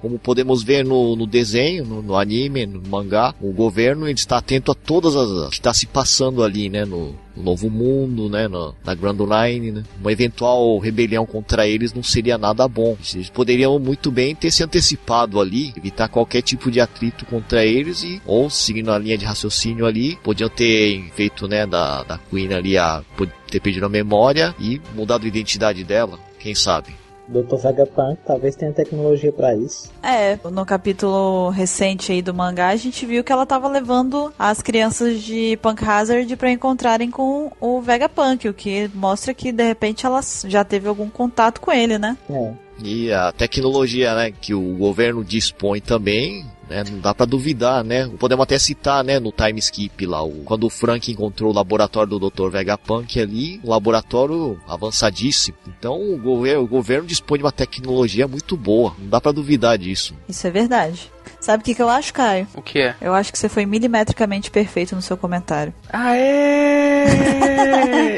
como podemos ver no, no desenho, no, no, anime, no mangá, o governo está atento a todas as que está se passando ali, né? No, no Novo Mundo, né? Na, na Grand Line, né? Uma eventual rebelião contra eles não seria nada bom. Eles poderiam muito bem ter se antecipado ali, evitar qualquer tipo de atrito contra eles e, ou seguindo a linha de raciocínio ali, podiam ter feito, né, da, da Queen ali a ter perdido a memória e mudado a identidade dela quem sabe? Dr. Vegapunk talvez tenha tecnologia para isso. É, no capítulo recente aí do mangá, a gente viu que ela tava levando as crianças de Punk Hazard para encontrarem com o Vegapunk, o que mostra que de repente ela já teve algum contato com ele, né? É. E a tecnologia, né, que o governo dispõe também né? Não dá para duvidar, né? Podemos até citar, né, no time skip lá, o, quando o Frank encontrou o laboratório do Dr. Vegapunk ali, um laboratório avançadíssimo. Então o governo, o governo dispõe de uma tecnologia muito boa, não dá para duvidar disso. Isso é verdade. Sabe o que, que eu acho, Caio? O que é? Eu acho que você foi milimetricamente perfeito no seu comentário. Aê!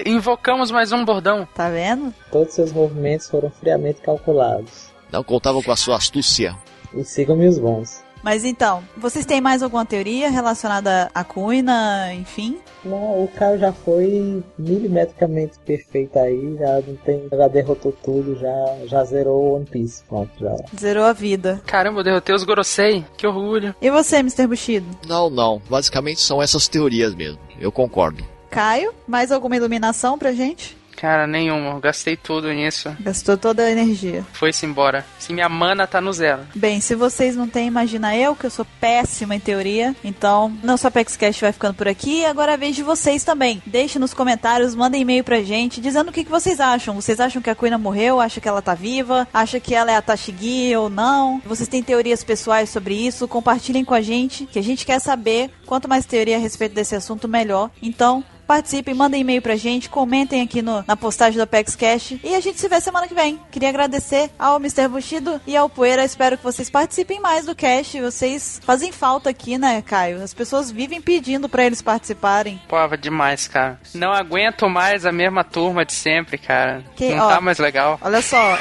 Invocamos mais um bordão. Tá vendo? Todos seus movimentos foram friamente calculados. Não contavam com a sua astúcia. E sigam-me os bons. Mas então, vocês têm mais alguma teoria relacionada à Cuina, enfim? Não, o Caio já foi milimetricamente perfeito aí, já não tem, já derrotou tudo, já, já zerou One Piece, pronto, já. Zerou a vida. Caramba, eu derrotei os Gorosei. Que orgulho. E você, Mr. Bushido? Não, não. Basicamente são essas teorias mesmo. Eu concordo. Caio, mais alguma iluminação pra gente? Cara, nenhuma. Eu Gastei tudo nisso. Gastou toda a energia. Foi-se embora. Se minha mana tá no zero. Bem, se vocês não têm, imagina eu, que eu sou péssima em teoria. Então, nosso ApexCast vai ficando por aqui. Agora é a vez de vocês também. Deixem nos comentários, mandem e-mail pra gente, dizendo o que, que vocês acham. Vocês acham que a Kuina morreu? Acham que ela tá viva? Acham que ela é a Tashigi ou não? Vocês têm teorias pessoais sobre isso? Compartilhem com a gente, que a gente quer saber. Quanto mais teoria a respeito desse assunto, melhor. Então, participem, mandem e-mail pra gente, comentem aqui no, na postagem do Apex Cash e a gente se vê semana que vem. Queria agradecer ao Mr. Bushido e ao Poeira. Espero que vocês participem mais do cast. Vocês fazem falta aqui, né, Caio? As pessoas vivem pedindo pra eles participarem. Pô, demais, cara. Não aguento mais a mesma turma de sempre, cara. Que- não ó. tá mais legal. Olha só.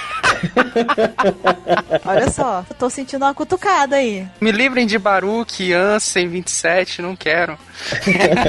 Olha só, eu tô sentindo uma cutucada aí. Me livrem de Baruque, Ansem 27, não quero.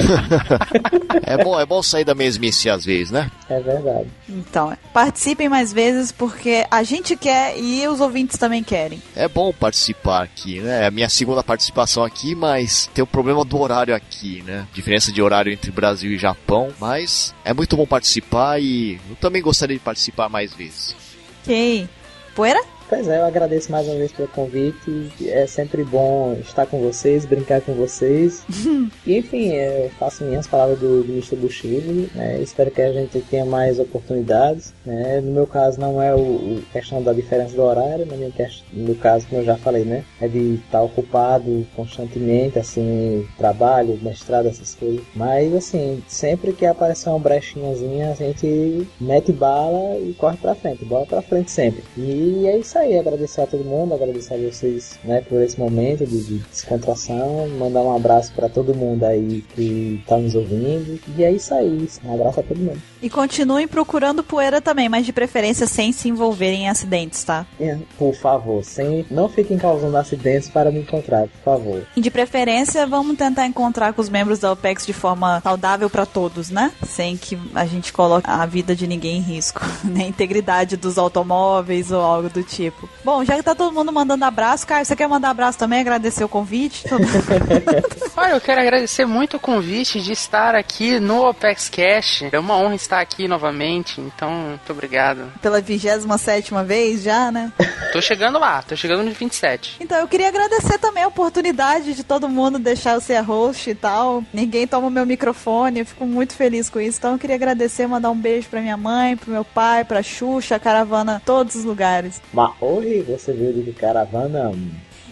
É bom, é bom sair da mesmice às vezes, né? É verdade. Então, participem mais vezes porque a gente quer e os ouvintes também querem. É bom participar aqui, né? É a minha segunda participação aqui, mas tem o problema do horário aqui, né? Diferença de horário entre Brasil e Japão, mas é muito bom participar e eu também gostaria de participar mais vezes. Ok. Poeira? Pois é, eu agradeço mais uma vez pelo convite. É sempre bom estar com vocês, brincar com vocês. e, enfim, eu faço minhas palavras do, do Mr. Bushido. Né? Espero que a gente tenha mais oportunidades. Né? No meu caso, não é o, o questão da diferença do horário. No meu caso, como eu já falei, né? É de estar ocupado constantemente, assim, trabalho, mestrado, essas coisas. Mas, assim, sempre que aparecer uma brechinhazinha, a gente mete bala e corre pra frente. Bola pra frente sempre. E é isso aí. Agradecer a todo mundo, agradecer a vocês, né, por esse momento de, de descontração. Mandar um abraço pra todo mundo aí que tá nos ouvindo. E é isso aí. Um abraço a todo mundo. E continuem procurando poeira também, mas de preferência sem se envolverem em acidentes, tá? E, Por favor, sem, não fiquem causando acidentes para me encontrar, por favor. E de preferência, vamos tentar encontrar com os membros da OPEX de forma saudável pra todos, né? Sem que a gente coloque a vida de ninguém em risco, nem a integridade dos automóveis ou algo do tipo. Bom, já que tá todo mundo mandando abraço, Caio, você quer mandar abraço também? Agradecer o convite? Olha, eu quero agradecer muito o convite de estar aqui no Opex Cash. É uma honra estar aqui novamente, então muito obrigado. Pela 27 vez já, né? Tô chegando lá, tô chegando no 27. Então eu queria agradecer também a oportunidade de todo mundo deixar eu ser host e tal. Ninguém toma o meu microfone, eu fico muito feliz com isso. Então eu queria agradecer, mandar um beijo pra minha mãe, pro meu pai, pra Xuxa, a caravana, todos os lugares. Mas oi, você veio de caravana?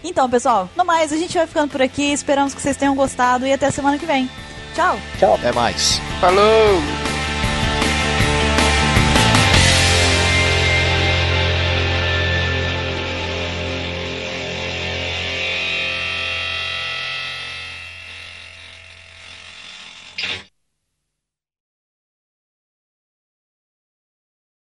Então, pessoal, no mais, a gente vai ficando por aqui. Esperamos que vocês tenham gostado e até semana que vem. Tchau! Tchau. Até mais. Falou!